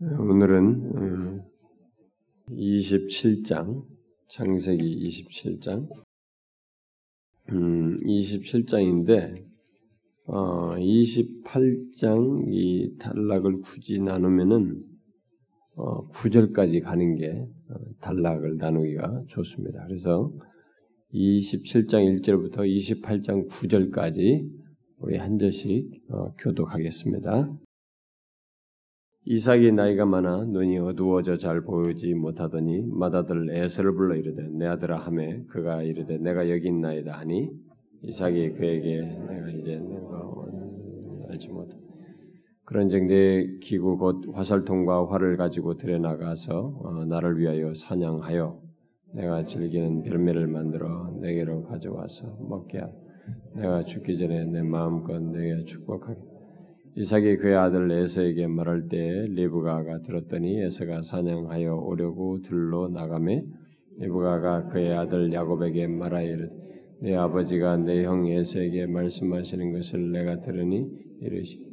오늘은 27장, 창세기 27장, 음, 27장인데, 어, 28장 이 단락을 굳이 나누면은, 어, 9절까지 가는 게 어, 단락을 나누기가 좋습니다. 그래서 27장 1절부터 28장 9절까지 우리 한 절씩 어, 교독하겠습니다. 이삭이 나이가 많아 눈이 어두워져 잘 보이지 못하더니 맏아들 에서를 불러 이르되 내 아들아 하매 그가 이르되 내가 여기 있나이다 하니 이삭이 그에게 내가 이제 내가 알지 못하 그런즉 내 기구 곧 화살통과 활을 가지고 들여 나가서 어, 나를 위하여 사냥하여 내가 즐기는 별매를 만들어 내게로 가져와서 먹게 하라 내가 죽기 전에 내 마음껏 내게 축복하게 이삭이 그의 아들 에서에게 말할 때 리브가가 들었더니 에서가 사냥하여 오려고 들로 나가매 리브가가 그의 아들 야곱에게 말하이르되 내 아버지가 내 형 에서에게 말씀하시는 것을 내가 들으니 이르시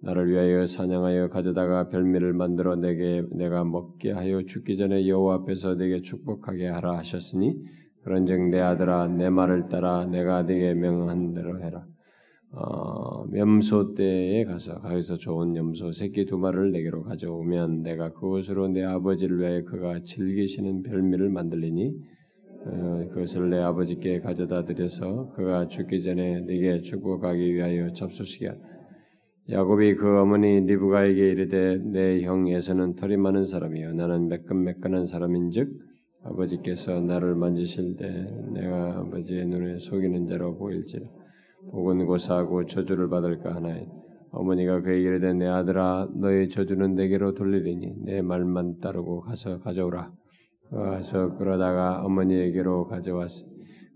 나를 위하여 사냥하여 가져다가 별미를 만들어 내게 내가 먹게 하여 죽기 전에 여호와 앞에서 내게 축복하게 하라 하셨으니 그런즉 내 아들아 내 말을 따라 내가 네게 명한 대로 해라. 어, 염소 떼에 가서 거기서 좋은 염소 새끼 두 마리를 내게로 가져오면 내가 그것으로 내 아버지를 위하여 그가 즐기시는 별미를 만들리니 어, 그것을 내 아버지께 가져다 드려서 그가 죽기 전에 네게 축복하기 위하여 접수시게. 야곱이 그 어머니 리브가에게 이르되 내 형에서는 털이 많은 사람이요 나는 매끈매끈한 사람인즉 아버지께서 나를 만지실 때 내가 아버지의 눈에 속이는 자로 보일지라 복은 고사하고 저주를 받을까 하나이 어머니가 그에게 이르되 내 아들아 너의 저주는 내게로 돌리리니 내 말만 따르고 가서 가져오라. 가서 그러다가 어머니에게로 가져왔어.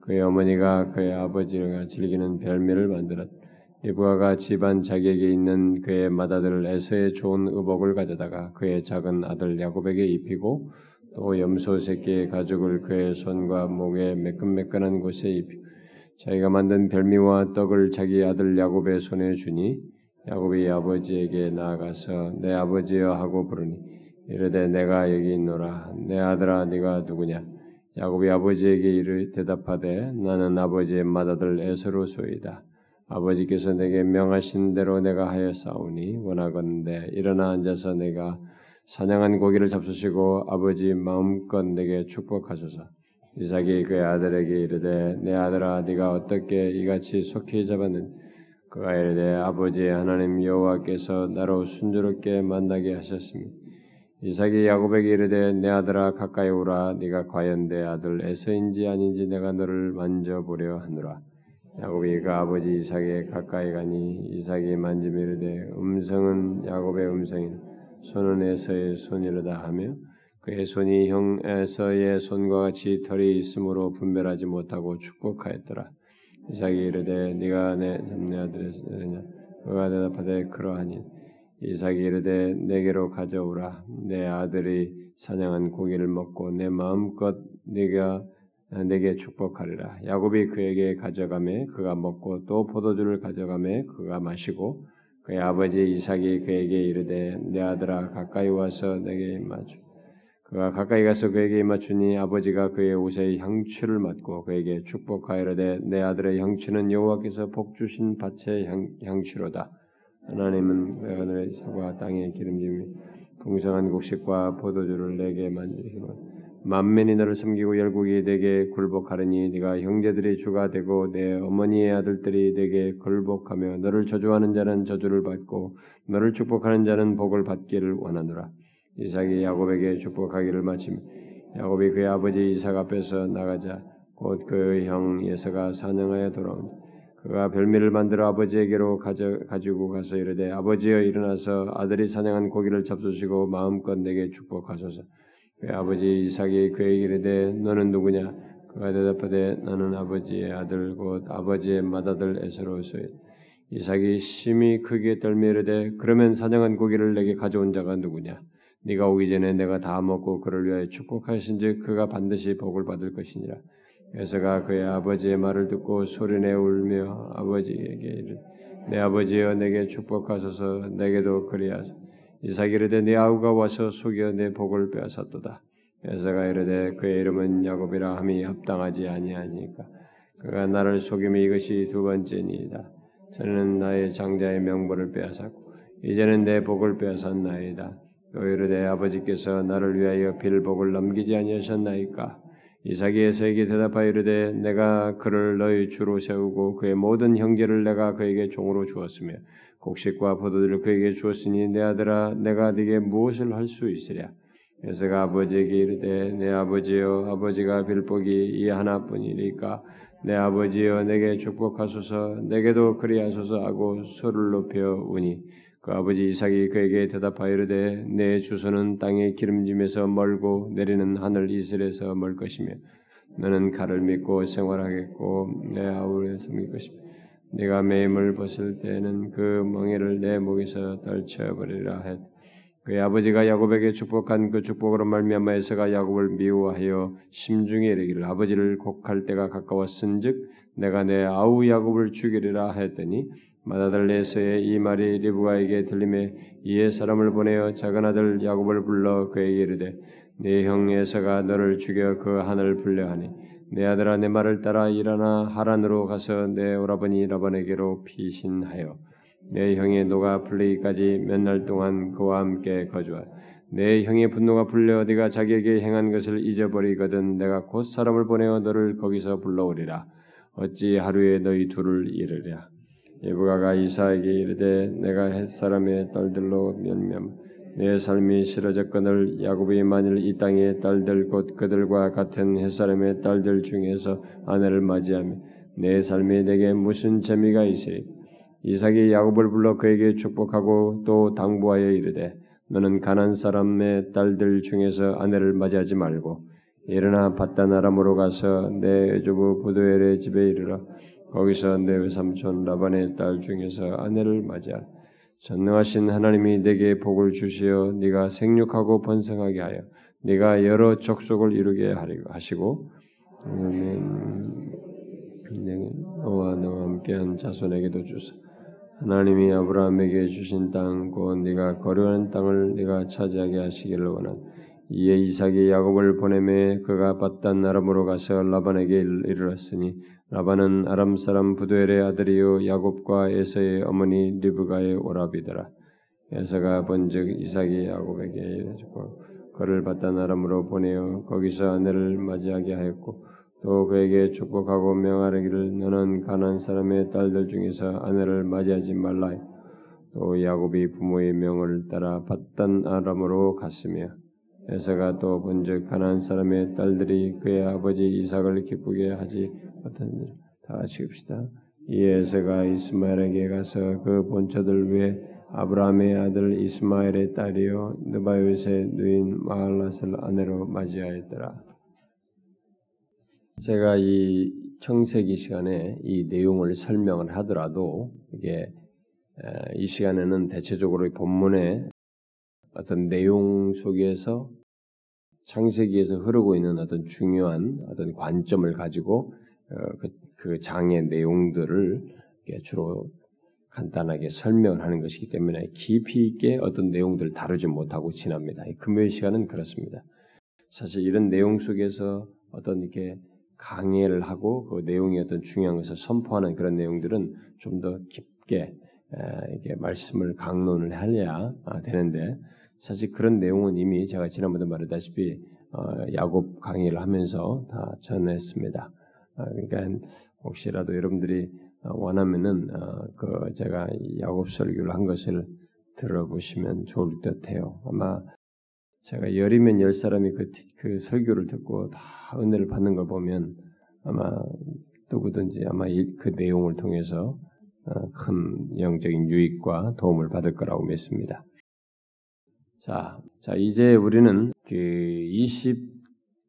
그의 어머니가 그의 아버지가 즐기는 별미를 만들었다. 이브아가 집안 자기에게 있는 그의 맏아들 에서의 좋은 의복을 가져다가 그의 작은 아들 야곱에게 입히고 또 염소 새끼의 가죽을 그의 손과 목에 매끈매끈한 곳에 입히고 자기가 만든 별미와 떡을 자기 아들 야곱의 손에 주니 야곱이 아버지에게 나아가서 내 아버지여 하고 부르니 이르되 내가 여기 있노라. 내 아들아 네가 누구냐? 야곱이 아버지에게 이르 대답하되 나는 아버지의 맏아들 에서로소이다. 아버지께서 내게 명하신 대로 내가 하였사오니 원하건대 일어나 앉아서 내가 사냥한 고기를 잡수시고 아버지 마음껏 내게 축복하소서. 이삭이 그의 아들에게 이르되 내 아들아 네가 어떻게 이같이 속히 잡았는 그가 이르되 아버지의 하나님 여호와께서 나로 순조롭게 만나게 하셨으니. 이삭이 야곱에게 이르되 내 아들아 가까이 오라. 네가 과연 내 아들 에서인지 아닌지 내가 너를 만져보려 하노라. 야곱이 그 아버지 이삭에 가까이 가니 이삭이 만지며 이르되 음성은 야곱의 음성이나 손은 에서의 손이로다. 하며 그의 손이 형 에서의 손과 같이 털이 있으므로 분별하지 못하고 축복하였더라. 이삭이 이르되 네가 내 잡내 아들이냐 그가 대답하되 그러하니 이삭이 이르되 내게로 가져오라 내 아들이 사냥한 고기를 먹고 내 마음껏 네가 내게 축복하리라. 야곱이 그에게 가져가매 그가 먹고 또 포도주를 가져가매 그가 마시고 그의 아버지 이삭이 그에게 이르되 내 아들아 가까이 와서 내게 맞주. 그가 가까이 가서 그에게 맞추니 아버지가 그의 옷에 향취를 맡고 그에게 축복하여되 내 아들의 향취는 여호와께서 복 주신 밭의 향, 향취로다. 하나님은 하늘의 사과 땅의 기름짐이 풍성한 곡식과 포도주를 내게 만지시고 만면이 너를 섬기고 열국이 내게 굴복하려니 네가 형제들이 주가 되고 내 어머니의 아들들이 내게 굴복하며 너를 저주하는 자는 저주를 받고 너를 축복하는 자는 복을 받기를 원하노라. 이삭이 야곱에게 축복하기를 마치며 야곱이 그의 아버지 이삭 앞에서 나가자 곧 그 형 예서가 사냥하여 돌아온다. 그가 별미를 만들어 아버지에게로 가져, 가지고 가서 이르되 아버지여 일어나서 아들이 사냥한 고기를 잡수시고 마음껏 내게 축복하소서. 그의 아버지 이삭이 그에게 이르되 너는 누구냐? 그가 대답하되 나는 아버지의 아들 곧 아버지의 맏아들 에서로소이 이삭이 심히 크게 떨며 이르되 그러면 사냥한 고기를 내게 가져온 자가 누구냐? 네가 오기 전에 내가 다 먹고 그를 위하여 축복하신즉 그가 반드시 복을 받을 것이니라. 에서가 그의 아버지의 말을 듣고 소리내 울며 아버지에게 이르되 내 아버지여 내게 축복하소서 내게도 그리하소서 이삭이 이르되 내 아우가 와서 속여 내 복을 빼앗았도다. 에서가 이르되 그의 이름은 야곱이라 함이 합당하지 아니하니까 그가 나를 속임이 이것이 두 번째니이다. 저는 나의 장자의 명분을 빼앗았고 이제는 내 복을 빼앗았나이다. 또 이르되 아버지께서 나를 위하여 빌복을 넘기지 아니하셨나이까? 이삭이 에서에게 대답하여 이르되 내가 그를 너희 주로 세우고 그의 모든 형제를 내가 그에게 종으로 주었으며 곡식과 포도들을 그에게 주었으니 내 아들아 내가 네게 무엇을 할 수 있으랴? 에서가 아버지에게 이르되 내 아버지여 아버지가 빌복이 이 하나뿐이니까? 내 아버지여 내게 축복하소서 내게도 그리하소서 하고 소를 높여 우니 그 아버지 이삭이 그에게 대답하여 이르되 내 주소는 땅의 기름짐에서 멀고 내리는 하늘 이슬에서 멀 것이며 너는 가를 믿고 생활하겠고 내 아우를 섬길 것이며 네가 매임을 벗을 때는 그 멍에를 내 목에서 떨쳐버리라 했. 그의 아버지가 야곱에게 축복한 그 축복으로 말미암아 에서가 야곱을 미워하여 심중에 이르기를 아버지를 곡할 때가 가까웠은즉 내가 내 아우 야곱을 죽이리라 했더니 마다달레에서의 이 말이 리브가에게 들림에 이에 사람을 보내어 작은 아들 야곱을 불러 그에게 이르되 네 형 에서가 너를 죽여 그 하늘을 불려하니 내 아들아 내 말을 따라 일어나 하란으로 가서 내 오라버니 라반에게로 피신하여 내 형의 노가 풀리기까지 몇 날 동안 그와 함께 거주하라. 내 형의 분노가 풀려 네가 자기에게 행한 것을 잊어버리거든 내가 곧 사람을 보내어 너를 거기서 불러오리라. 어찌 하루에 너희 둘을 이르랴. 예부가가 이사에게 이르되 내가 햇 사람의 딸들로 면면 내 삶이 싫어졌거늘 야곱이 만일 이 땅의 딸들 곧 그들과 같은 햇사람의 딸들 중에서 아내를 맞이하며 내 삶이 내게 무슨 재미가 있으리? 이삭이 야곱을 불러 그에게 축복하고 또 당부하여 이르되 너는 가난 사람의 딸들 중에서 아내를 맞이하지 말고 일어나 바단 아람으로 가서 내 애주부 부도엘의 집에 이르러 거기서 내 외삼촌 라반의 딸 중에서 아내를 맞이하라. 전능하신 하나님이 내게 복을 주시어 네가 생육하고 번성하게 하여 네가 여러 족속을 이루게 하시고 너와 너와 함께한 자손에게도 주사. 하나님이 아브라함에게 주신 땅곧 네가 거류하는 땅을 네가 차지하게 하시기를 원한 이에 이삭이 야곱을 보내매 그가 바단 아람으로 가서 라반에게 이르렀으니 라반은 아람 사람 부두엘의 아들이요 야곱과 에서의 어머니 리브가의 오라비더라. 에서가 본즉 이삭이 야곱에게 이르고 그를 바단 아람으로 보내어 거기서 아내를 맞이하게 하였고 또 그에게 축복하고 명하기를 너는 가난 사람의 딸들 중에서 아내를 맞이하지 말라. 또 야곱이 부모의 명을 따라 바단 아람으로 갔으며 에서가 또 본즉 가난 사람의 딸들이 그의 아버지 이삭을 기쁘게 하지 못한 다 같이 읍시다. 이 에서가 이스마엘에게 가서 그 본처들 위에 아브라함의 아들 이스마엘의 딸이요 느바요의 누인 마할랏을 아내로 맞이하였더라. 제가 이 청세기 시간에 이 내용을 설명을 하더라도 이게 이 시간에는 대체적으로 본문의 어떤 내용 속에서 창세기에서 흐르고 있는 어떤 중요한 어떤 관점을 가지고 어, 그, 그 장의 내용들을 주로 간단하게 설명을 하는 것이기 때문에 깊이 있게 어떤 내용들을 다루지 못하고 지납니다. 금요일 시간은 그렇습니다. 사실 이런 내용 속에서 어떤 이렇게 강의를 하고 그 내용의 어떤 중요한 것을 선포하는 그런 내용들은 좀 더 깊게 이게 말씀을 강론을 하려야 아, 되는데 사실 그런 내용은 이미 제가 지난번에 말했다시피 어, 야곱 강의를 하면서 다 전했습니다. 아, 그러니까 혹시라도 여러분들이 원하면은 어, 그 제가 야곱 설교를 한 것을 들어보시면 좋을 듯해요. 아마 제가 열이면 열 사람이 그, 그 설교를 듣고 다 은혜를 받는 걸 보면 아마 누구든지 아마 이, 그 내용을 통해서 어, 큰 영적인 유익과 도움을 받을 거라고 믿습니다. 자, 자 이제 우리는 그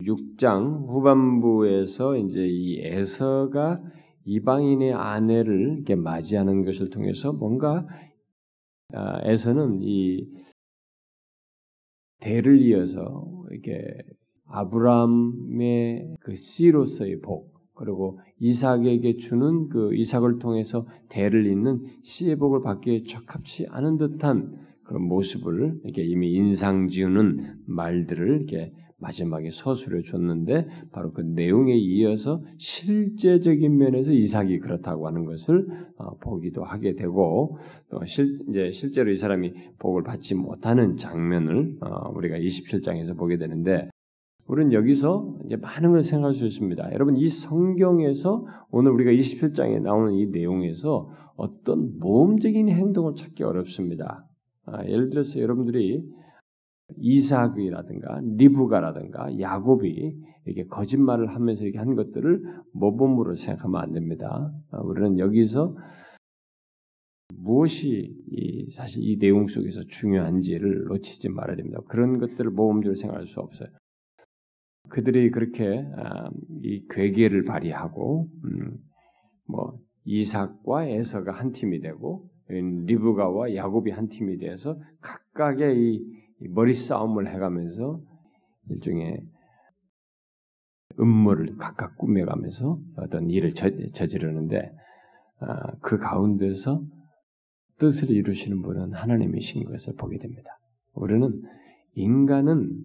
26장 후반부에서 이제 이 에서가 이방인의 아내를 이렇게 맞이하는 것을 통해서 뭔가 아, 에서는 이 대를 이어서 이렇게 아브라함의 그 씨로서의 복 그리고 이삭에게 주는 그 이삭을 통해서 대를 잇는 씨의 복을 받기에 적합치 않은 듯한 그 모습을 이렇게 이미 인상 지우는 말들을 이렇게 마지막에 서술해 줬는데 바로 그 내용에 이어서 실제적인 면에서 이삭이 그렇다고 하는 것을 어, 보기도 하게 되고 또 실, 이제 실제로 이 사람이 복을 받지 못하는 장면을 어, 우리가 27장에서 보게 되는데 우리는 여기서 이제 많은 걸 생각할 수 있습니다. 여러분 이 성경에서 오늘 우리가 27장에 나오는 이 내용에서 어떤 모험적인 행동을 찾기 어렵습니다. 아, 예를 들어서 여러분들이 이삭이라든가 리브가라든가 야곱이 이렇게 거짓말을 하면서 이렇게 한 것들을 모범으로 생각하면 안 됩니다. 아, 우리는 여기서 무엇이 이 사실 이 내용 속에서 중요한지를 놓치지 말아야 됩니다. 그런 것들을 모범적으로 생각할 수 없어요. 그들이 그렇게 아, 이 괴계를 발휘하고 음, 뭐 이삭과 에서가 한 팀이 되고 리브가와 야곱이 한 팀이 돼서 각각의 이 머리 싸움을 해가면서 일종의 음모를 각각 꾸며가면서 어떤 일을 저지르는데 아, 그 가운데서 뜻을 이루시는 분은 하나님이신 것을 보게 됩니다. 우리는 인간은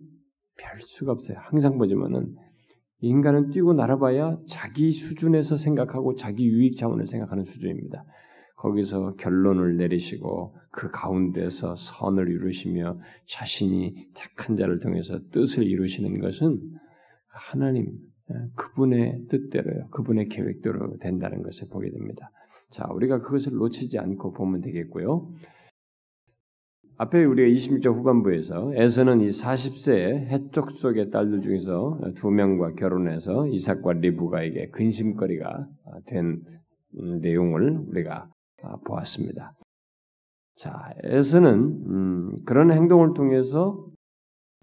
별 수가 없어요. 항상 보지만은 인간은 뛰고 날아봐야 자기 수준에서 생각하고 자기 유익 차원을 생각하는 수준입니다. 거기서 결론을 내리시고 그 가운데서 선을 이루시며 자신이 택한 자를 통해서 뜻을 이루시는 것은 하나님 예, 그분의 뜻대로요. 그분의 계획대로 된다는 것을 보게 됩니다. 자, 우리가 그것을 놓치지 않고 보면 되겠고요. 앞에 우리가 26절 후반부에서 에서는 이 40세의 해적 속의 딸들 중에서 두 명과 결혼해서 이삭과 리브가에게 근심거리가 된 내용을 우리가 보았습니다. 자, 에서는 음, 그런 행동을 통해서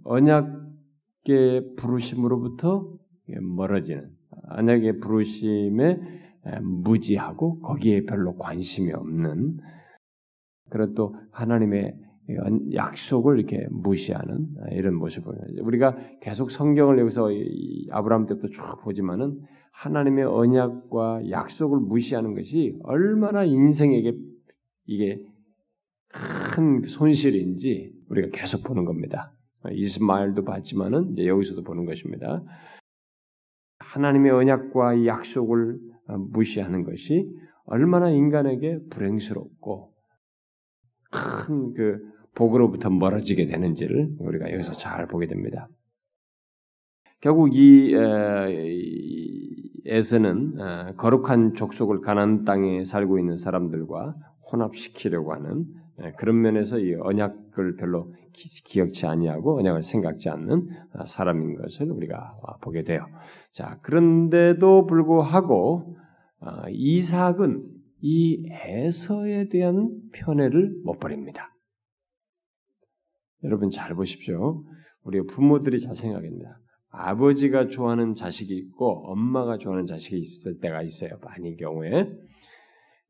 언약의 부르심으로부터 멀어지는 언약의 부르심에 무지하고 거기에 별로 관심이 없는 그런 또 하나님의 약속을 이렇게 무시하는 이런 모습을 우리가 계속 성경을 여기서 아브라함 때부터 쭉 보지만은 하나님의 언약과 약속을 무시하는 것이 얼마나 인생에게 이게 큰 손실인지 우리가 계속 보는 겁니다. 이스마엘도 봤지만은 이제 여기서도 보는 것입니다. 하나님의 언약과 약속을 무시하는 것이 얼마나 인간에게 불행스럽고 큰 그 복으로부터 멀어지게 되는지를 우리가 여기서 잘 보게 됩니다. 결국 이 에 서는 어, 거룩한 족속을 가난 땅에 살고 있는 사람들과 혼합시키려고 하는 그런 면에서 이 언약을 별로 기억치 아니하고 언약을 생각지 않는 어, 사람인 것을 우리가 보게 돼요. 자 그런데도 불구하고 어, 이삭은 이 에서에 대한 편애를 못 버립니다. 여러분 잘 보십시오. 우리 부모들이 잘 생각합니다. 아버지가 좋아하는 자식이 있고 엄마가 좋아하는 자식이 있을 때가 있어요. 많은 경우에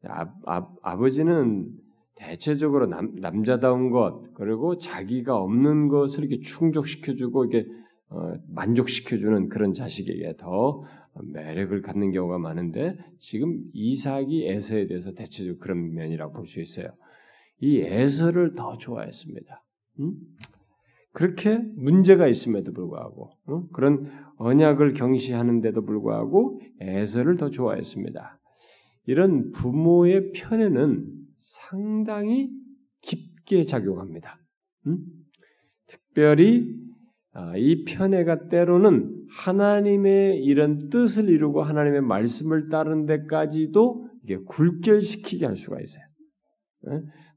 아, 아, 아버지는 대체적으로 남, 남자다운 것 그리고 자기가 없는 것을 이렇게 충족시켜주고 이렇게 어, 만족시켜주는 그런 자식에게 더 매력을 갖는 경우가 많은데 지금 이삭이 에서에 대해서 대체적으로 그런 면이라고 볼 수 있어요. 이 에서를 더 좋아했습니다. 음? 그렇게 문제가 있음에도 불구하고 어? 그런 언약을 경시하는데도 불구하고 에서를 더 좋아했습니다. 이런 부모의 편에는 상당히 깊게 작용합니다. 음? 특별히 아, 이 편애가 때로는 하나님의 이런 뜻을 이루고 하나님의 말씀을 따르는 데까지도 이게 굴절시키게 할 수가 있어요.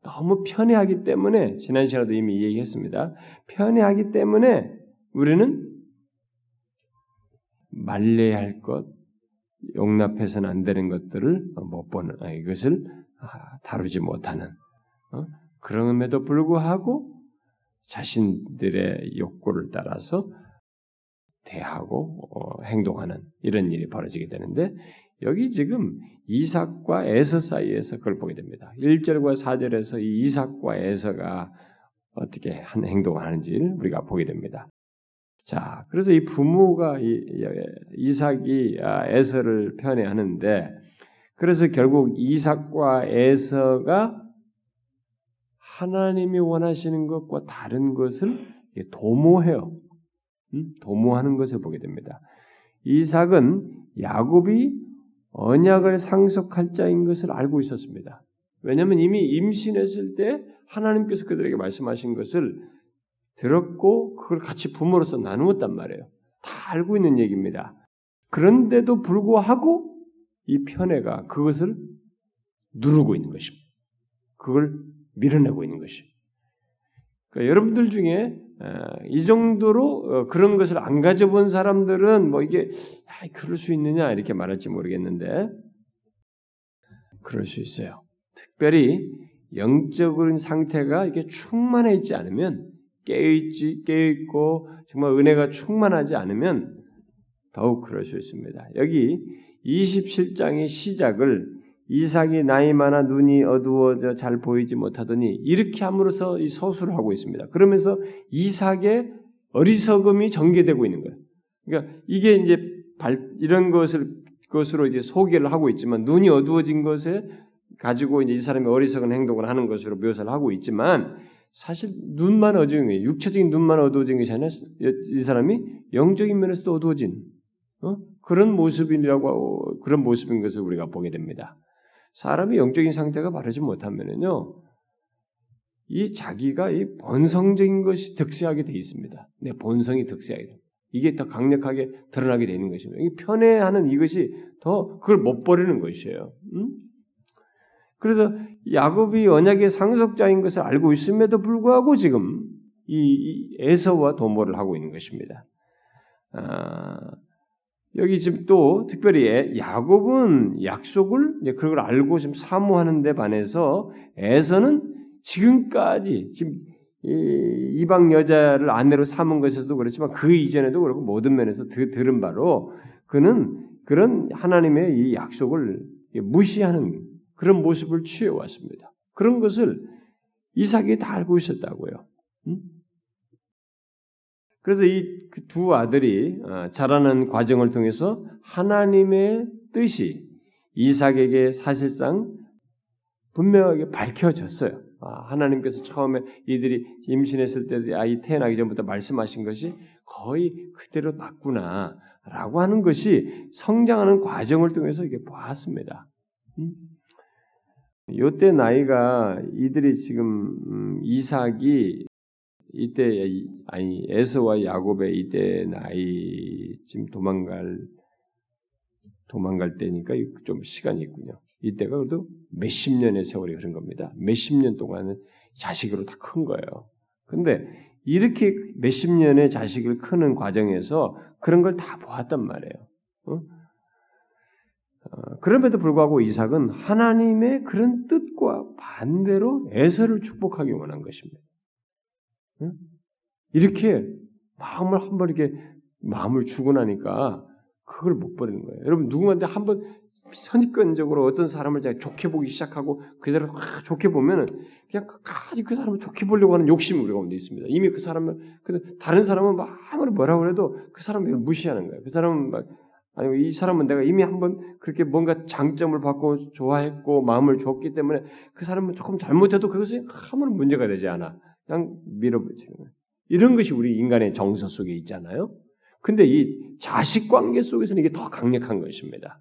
어? 너무 편애하기 때문에 지난 시간에도 이미 얘기했습니다. 편애하기 때문에 우리는 말려야 할 것, 용납해서는 안 되는 것들을 못 보는 아, 이것을 아, 다루지 못하는 어? 그럼에도 불구하고 자신들의 욕구를 따라서 대하고 어, 행동하는 이런 일이 벌어지게 되는데 여기 지금 이삭과 에서 사이에서 그걸 보게 됩니다. 1절과 4절에서 이 이삭과 에서가 어떻게 한 행동을 하는지를 우리가 보게 됩니다. 자, 그래서 이 부모가 이삭이 아, 에서를 편애하는데 그래서 결국 이삭과 에서가 하나님이 원하시는 것과 다른 것을 도모해요. 음? 도모하는 것을 보게 됩니다. 이삭은 야곱이 언약을 상속할 자인 것을 알고 있었습니다. 왜냐하면 이미 임신했을 때 하나님께서 그들에게 말씀하신 것을 들었고 그걸 같이 부모로서 나누었단 말이에요. 다 알고 있는 얘기입니다. 그런데도 불구하고 이 편애가 그것을 누르고 있는 것입니다. 그걸 밀어내고 있는 것이. 그러니까 여러분들 중에 이 정도로 어, 그런 것을 안 가져본 사람들은 뭐 이게 아, 그럴 수 있느냐 이렇게 말할지 모르겠는데 그럴 수 있어요. 특별히 영적인 상태가 이게 충만해 있지 않으면 깨있지 깨있고 정말 은혜가 충만하지 않으면 더욱 그럴 수 있습니다. 여기 27장의 시작을 이삭이 나이 많아 눈이 어두워져 잘 보이지 못하더니 이렇게 함으로써 이 서술을 하고 있습니다. 그러면서 이삭의 어리석음이 전개되고 있는 거예요. 그러니까 이게 이제 발, 이런 것을 것으로 이제 소개를 하고 있지만 눈이 어두워진 것에 가지고 이제 이 사람이 어리석은 행동을 하는 것으로 묘사를 하고 있지만 사실 눈만 어두운 거예요. 육체적인 눈만 어두워진 것이 아니라 이 사람이 영적인 면에서도 어두워진 어? 그런 모습이라고 그런 모습인 것을 우리가 보게 됩니다. 사람이 영적인 상태가 바르지 못하면은요, 이 자기가 이 본성적인 것이 득세하게 돼 있습니다. 내 본성이 득세하게 돼. 이게 더 강력하게 드러나게 되는 것입니다. 이 편애하는 이것이 더 그걸 못 버리는 것이에요. 음? 그래서 야곱이 언약의 상속자인 것을 알고 있음에도 불구하고 지금 이, 에서와 도모를 하고 있는 것입니다. 아, 여기 지금 또 특별히 야곱은 약속을 그런 걸 알고 지금 사모하는 데 반해서 에서는 지금까지 지금 이방 여자를 아내로 삼은 것에서도 그렇지만 그 이전에도 그렇고 모든 면에서 들은 바로 그는 그런 하나님의 이 약속을 무시하는 그런 모습을 취해 왔습니다. 그런 것을 이삭이 다 알고 있었다고요. 음? 그래서 이 두 아들이 어, 자라는 과정을 통해서 하나님의 뜻이 이삭에게 사실상 분명하게 밝혀졌어요. 아, 하나님께서 처음에 이들이 임신했을 때 아이 태어나기 전부터 말씀하신 것이 거의 그대로 맞구나라고 하는 것이 성장하는 과정을 통해서 이게 보았습니다. 음? 요때 나이가 이들이 지금 음, 이삭이 이때 아니 에서와 야곱의 이때 나이쯤 도망갈 도망갈 때니까 좀 시간이 있군요. 이때가 그래도 몇십 년의 세월이 흐른 겁니다. 몇십 년 동안은 자식으로 다 큰 거예요. 근데 이렇게 몇십 년의 자식을 크는 과정에서 그런 걸 다 보았단 말이에요. 어? 어, 그럼에도 불구하고 이삭은 하나님의 그런 뜻과 반대로 에서를 축복하기 원한 것입니다. 이렇게 마음을 한 번 이렇게 마음을 주고 나니까 그걸 못 버리는 거예요. 여러분 누구한테 한 번 선입견적으로 어떤 사람을 제가 좋게 보기 시작하고 그대로 좋게 보면은 그냥 끝까지 그 사람을 좋게 보려고 하는 욕심이 우리 가운데 있습니다. 이미 그 사람을 근데 다른 사람은 막 아무리 뭐라고 해도 그 사람을 무시하는 거예요. 그 사람은 막 아니 이 사람은 내가 이미 한번 그렇게 뭔가 장점을 받고 좋아했고 마음을 줬기 때문에 그 사람은 조금 잘못해도 그것이 아무런 문제가 되지 않아. 그냥 밀어붙이는 거예요. 이런 것이 우리 인간의 정서 속에 있잖아요. 근데 이 자식 관계 속에서는 이게 더 강력한 것입니다.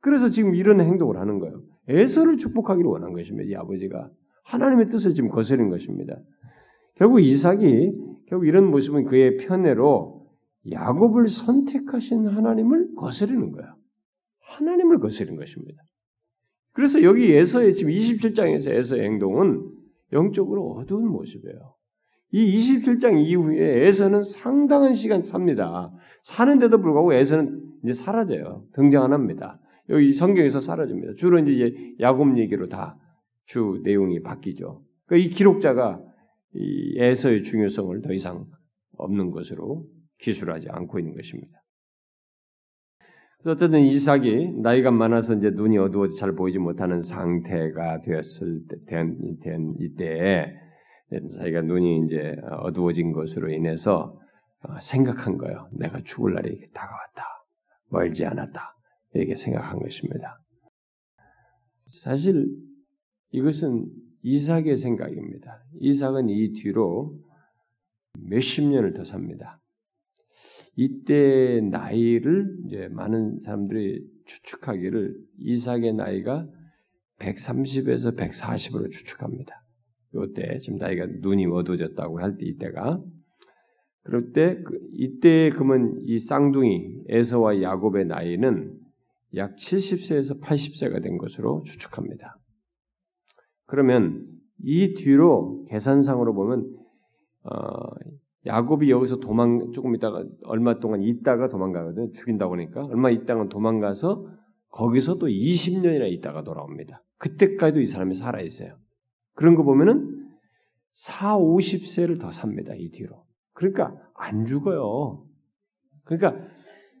그래서 지금 이런 행동을 하는 거예요. 에서를 축복하기를 원한 것입니다. 이 아버지가 하나님의 뜻을 지금 거스른 것입니다. 결국 이삭이 결국 이런 모습은 그의 편애로 야곱을 선택하신 하나님을 거스르는 거야. 하나님을 거스르는 것입니다. 그래서 여기 에서의 지금 27장에서 에서의 행동은 영적으로 어두운 모습이에요. 이 27장 이후에 에서는 상당한 시간 삽니다. 사는데도 불구하고 에서는 이제 사라져요. 등장 안 합니다. 여기 성경에서 사라집니다. 주로 이제 야곱 얘기로 다 주 내용이 바뀌죠. 그러니까 이 기록자가 이 에서의 중요성을 더 이상 없는 것으로 기술하지 않고 있는 것입니다. 어쨌든 이삭이 나이가 많아서 이제 눈이 어두워져 잘 보이지 못하는 상태가 되었을 때, 된, 된 이때에 자기가 눈이 이제 어두워진 것으로 인해서 어, 생각한 거예요. 내가 죽을 날이 다가왔다. 멀지 않았다. 이렇게 생각한 것입니다. 사실 이것은 이삭의 생각입니다. 이삭은 이 뒤로 몇십 년을 더 삽니다. 이때 나이를 이제 많은 사람들이 추측하기를 이삭의 나이가 130에서 140으로 추측합니다. 요때 지금 나이가 눈이 어두워졌다고 할 때 이때가 그럴 때 그, 이때 그러면 이 쌍둥이 에서와 야곱의 나이는 약 70세에서 80세가 된 것으로 추측합니다. 그러면 이 뒤로 계산상으로 보면 어, 야곱이 여기서 도망 조금 있다가 얼마 동안 있다가 도망가거든 죽인다고 하니까 얼마 있다가 도망가서 거기서 또 20년이나 있다가 돌아옵니다. 그때까지도 이 사람이 살아 있어요. 그런 거 보면은 4, 50세를 더 삽니다. 이 뒤로. 그러니까 안 죽어요. 그러니까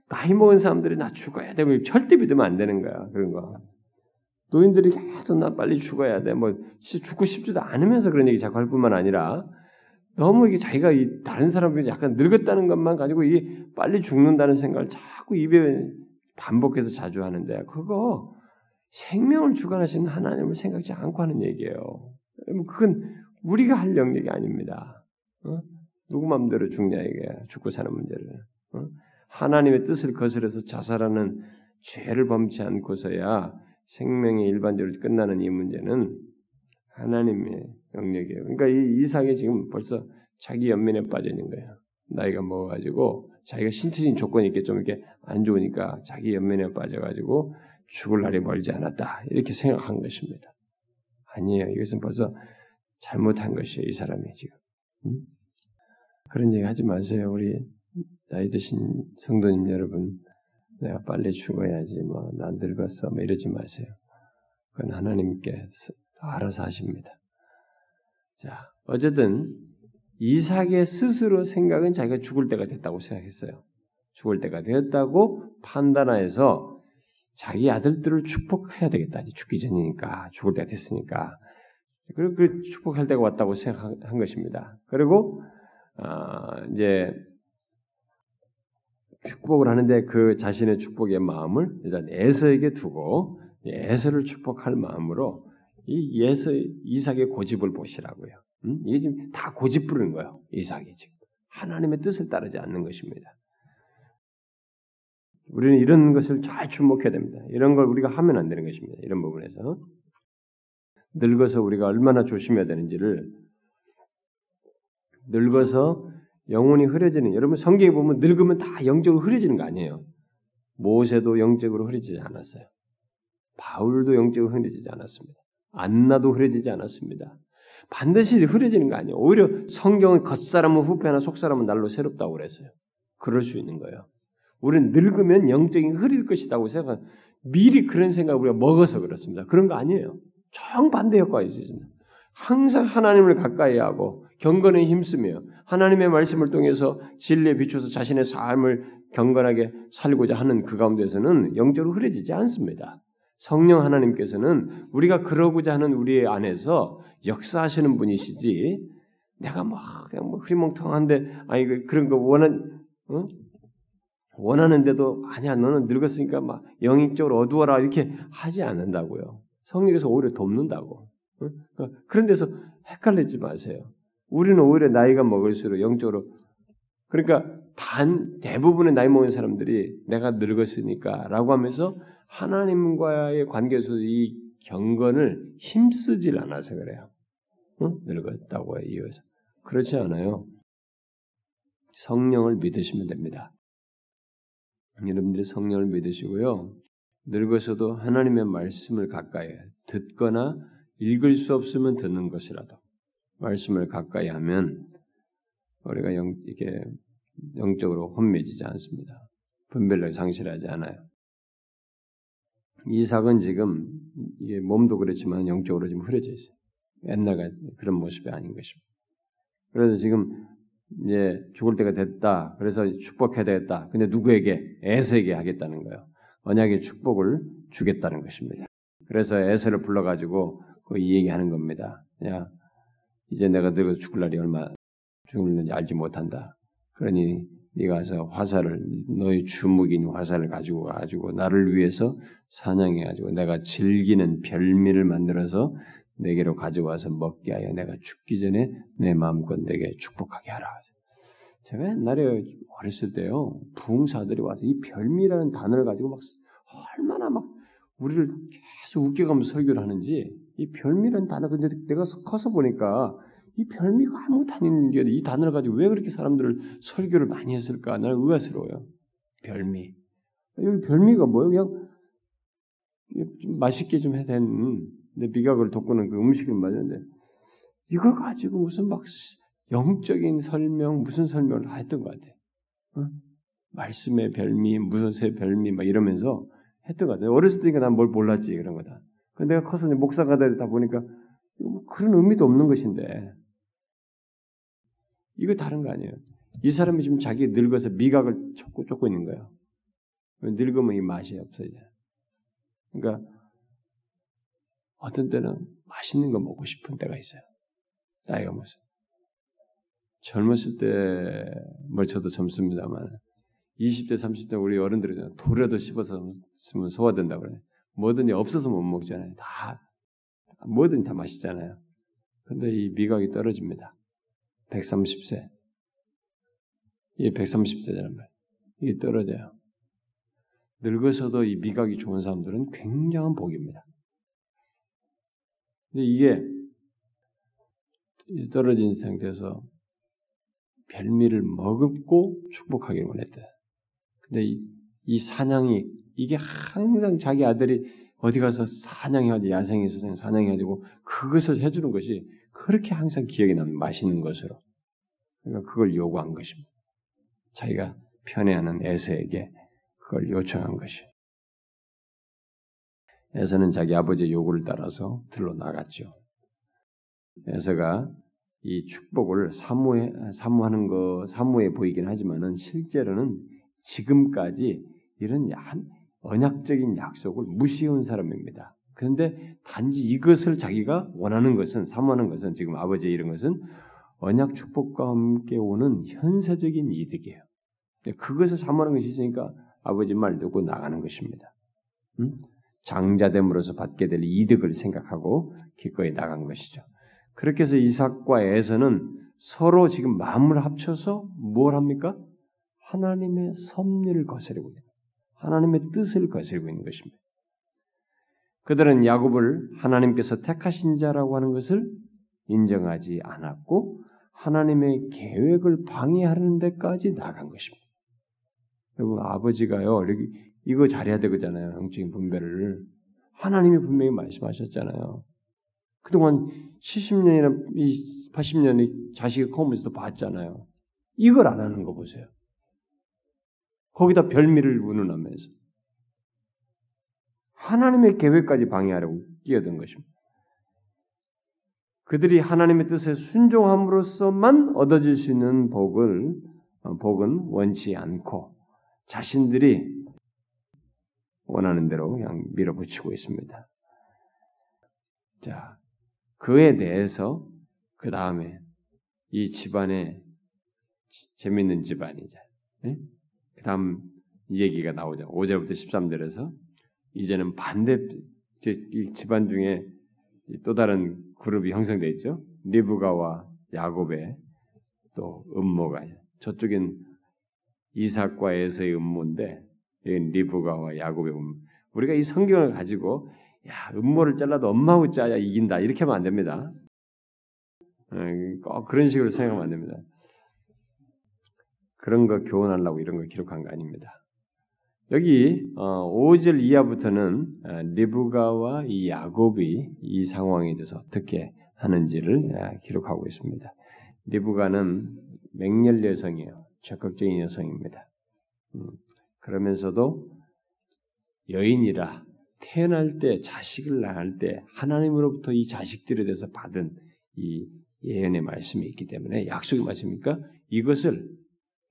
나이 먹은 사람들이 나 죽어야 돼. 뭐 절대 믿으면 안 되는 거야. 그런 거. 노인들이 계속 나 빨리 죽어야 돼. 뭐 죽고 싶지도 않으면서 그런 얘기 자꾸 할 뿐만 아니라 너무 이게 자기가 이 다른 사람들이 약간 늙었다는 것만 가지고 이 빨리 죽는다는 생각을 자꾸 입에 반복해서 자주 하는데 그거 생명을 주관하시는 하나님을 생각지 않고 하는 얘기예요. 뭐 그건 우리가 할 영역이 아닙니다. 어? 누구 마음대로 죽냐 이게 죽고 사는 문제를. 어? 하나님의 뜻을 거스려서 자살하는 죄를 범치 않고서야 생명이 일반적으로 끝나는 이 문제는 하나님의 영역이에요. 그러니까 이 이삭이 지금 벌써 자기 연민에 빠져 있는 거예요. 나이가 먹어가지고 자기가 신체적인 조건이 이렇게 좀 이렇게 안 좋으니까 자기 연민에 빠져가지고 죽을 날이 멀지 않았다 이렇게 생각한 것입니다. 아니에요. 이것은 벌써 잘못한 것이에요. 이 사람이 지금. 음? 그런 얘기 하지 마세요. 우리 나이 드신 성도님 여러분, 내가 빨리 죽어야지, 뭐, 난 늙었어, 뭐 이러지 마세요. 그건 하나님께 알아서 하십니다. 자, 어쨌든, 이삭의 스스로 생각은 자기가 죽을 때가 됐다고 생각했어요. 죽을 때가 되었다고 판단하여서 자기 아들들을 축복해야 되겠다. 죽기 전이니까, 죽을 때가 됐으니까. 그리고 그 축복할 때가 왔다고 생각한 것입니다. 그리고, 아, 이제, 축복을 하는데 그 자신의 축복의 마음을 일단 에서에게 두고 에서를 축복할 마음으로 이 예서 이삭의 고집을 보시라고요. 음? 이게 지금 다 고집 부르는 거예요. 이삭이 지금 하나님의 뜻을 따르지 않는 것입니다. 우리는 이런 것을 잘 주목해야 됩니다. 이런 걸 우리가 하면 안 되는 것입니다. 이런 부분에서 늙어서 우리가 얼마나 조심해야 되는지를 늙어서 영혼이 흐려지는 여러분 성경에 보면 늙으면 다 영적으로 흐려지는 거 아니에요. 모세도 영적으로 흐려지지 않았어요. 바울도 영적으로 흐려지지 않았습니다. 안나도 흐려지지 않았습니다. 반드시 흐려지는 거 아니에요. 오히려 성경은 겉사람은 후패나 속사람은 날로 새롭다고 그랬어요. 그럴 수 있는 거예요. 우리는 늙으면 영적인 흐릴 것이라고 생각, 미리 그런 생각 우리가 먹어서 그렇습니다. 그런 거 아니에요. 정반대 효과가 있습니다. 항상 하나님을 가까이 하고 경건에 힘쓰며 하나님의 말씀을 통해서 진리에 비춰서 자신의 삶을 경건하게 살고자 하는 그 가운데서는 영적으로 흐려지지 않습니다. 성령 하나님께서는 우리가 그러고자 하는 우리 안에서 역사하시는 분이시지 내가 뭐 그냥 뭐 흐리멍텅한데 아니 그 그런 거 원한 어? 원하는데도 아니야 너는 늙었으니까 막 영적으로 어두워라 이렇게 하지 않는다고요. 성령께서 오히려 돕는다고. 어? 그러니까 그런 데서 헷갈리지 마세요. 우리는 오히려 나이가 먹을수록 영적으로 그러니까 단 대부분의 나이 먹은 사람들이 내가 늙었으니까라고 하면서 하나님과의 관계에서 이 경건을 힘쓰질 않아서 그래요. 응? 늙었다고 이어서 그렇지 않아요. 성령을 믿으시면 됩니다. 여러분들이 성령을 믿으시고요. 늙어서도 하나님의 말씀을 가까이 듣거나 읽을 수 없으면 듣는 것이라도 말씀을 가까이 하면 우리가 영, 이게 영적으로 혼미해지지 않습니다. 분별력 상실하지 않아요. 이삭은 지금 몸도 그렇지만 영적으로 지금 흐려져 있어요. 옛날 그런 모습이 아닌 것입니다. 그래서 지금 이제 죽을 때가 됐다. 그래서 축복해야 되겠다. 근데 누구에게? 에서에게 하겠다는 거예요. 언약의 축복을 주겠다는 것입니다. 그래서 에서를 불러가지고 이 얘기하는 겁니다. 야, 이제 내가 늙어 죽을 날이 얼마 죽을는지 알지 못한다. 그러니 네가 가서 화살을 너의 주묵인 화살을 가지고 가지고 나를 위해서 사냥해 가지고 내가 즐기는 별미를 만들어서 내게로 가져와서 먹게 하여 내가 죽기 전에 내 마음껏 내게 축복하게 하라. 제가 옛날에 어렸을 때요 부흥사들이 와서 이 별미라는 단어를 가지고 막 얼마나 막 우리를 계속 웃겨가면서 설교를 하는지 이 별미라는 단어 근데 내가 커서 보니까 이 별미가 아무것도 아닌 게 이 단어를 가지고 왜 그렇게 사람들을 설교를 많이 했을까 나는 의아스러워요. 별미 여기 별미가 뭐예요? 그냥 좀 맛있게 좀 해된 내 미각을 돋구는 그 음식을 맞는데 이걸 가지고 무슨 막 영적인 설명 무슨 설명을 했던 것 같아. 어? 말씀의 별미 새 별미 막 이러면서 했던 것 같아. 어렸을 때니까 난 뭘 몰랐지 그런 거다. 근데 내가 커서 목사가 되다 보니까 뭐 그런 의미도 없는 것인데 이거 다른 거 아니에요. 이 사람이 지금 자기 늙어서 미각을 쫓고 쫓고 있는 거예요. 늙으면 이 맛이 없어져. 그러니까 어떤 때는 맛있는 거 먹고 싶은 때가 있어요. 나이가 먹어서. 젊었을 때, 뭐 저도 젊습니다만, 20대, 30대 우리 어른들은 돌에도 씹어서 쓰면 소화된다고 그래. 뭐든지 없어서 못 먹잖아요. 다, 뭐든지 다 맛있잖아요. 근데 이 미각이 떨어집니다. 130세. 이게 130세잖아요. 이게 떨어져요. 늙어서도 이 미각이 좋은 사람들은 굉장한 복입니다. 근데 이게 떨어진 상태에서 별미를 머금고 축복하기를 원했다. 근데 이, 이 사냥이 이게 항상 자기 아들이 어디 가서 사냥해야지 야생에서 사냥해야지고 그것을 해주는 것이 그렇게 항상 기억에 남는 맛있는 것으로 그러니까 그걸 요구한 것입니다. 자기가 편애하는 에서에게 그걸 요청한 것이. 에서는 자기 아버지의 요구를 따라서 들러 나갔죠. 에서가 이 축복을 사모해, 사모하는 거, 사모해 보이긴 하지만은 실제로는 지금까지 이런 언약적인 약속을 무시해온 사람입니다. 그런데 단지 이것을 자기가 원하는 것은, 사모하는 것은 지금 아버지의 이런 것은 언약 축복과 함께 오는 현세적인 이득이에요. 그것을 사모하는 것이 있으니까 아버지 말 듣고 나가는 것입니다. 음? 장자됨으로써 받게 될 이득을 생각하고 기꺼이 나간 것이죠. 그렇게 해서 이삭과 에서는 서로 지금 마음을 합쳐서 뭘 합니까? 하나님의 섭리를 거스르고 있는 하나님의 뜻을 거스르고 있는 것입니다. 그들은 야곱을 하나님께서 택하신 자라고 하는 것을 인정하지 않았고 하나님의 계획을 방해하는 데까지 나간 것입니다. 여러분 아버지가요 이거 잘해야 되거든요 영적인 분배를 하나님이 분명히 말씀하셨잖아요. 그동안 70년이나 80년이 자식이 커오면서도 봤잖아요. 이걸 안 하는 거 보세요. 거기다 별미를 운운하면서 하나님의 계획까지 방해하려고 끼어든 것입니다. 그들이 하나님의 뜻에 순종함으로써만 얻어질 수 있는 복을 어, 복은 원치 않고 자신들이 원하는 대로 그냥 밀어붙이고 있습니다. 자, 그에 대해서 그 다음에 이 집안에 재밌는 집안이자 네? 그 다음 이 얘기가 나오죠. 5절부터 13절에서 이제는 반대 이 집안 중에 또 다른 그룹이 형성되어 있죠. 리브가와 야곱의 또 음모가 저쪽엔 이삭과 에서의 음모인데 여기 리브가와 야곱의 음모. 우리가 이 성경을 가지고 야 음모를 잘라도 엄마하고 짜야 이긴다 이렇게 하면 안 됩니다. 어, 꼭 그런 식으로 생각하면 안 됩니다. 그런 거 교훈하려고 이런 거 기록한 거 아닙니다. 여기 5절 어, 이하부터는 어, 리브가와 이 야곱이 이 상황에 대해서 어떻게 하는지를 기록하고 있습니다. 리브가는 맹렬 여성이에요. 적극적인 여성입니다. 음, 그러면서도 여인이라 태어날 때 자식을 낳을 때 하나님으로부터 이 자식들에 대해서 받은 이 예언의 말씀이 있기 때문에 약속의 말씀이니까 이것을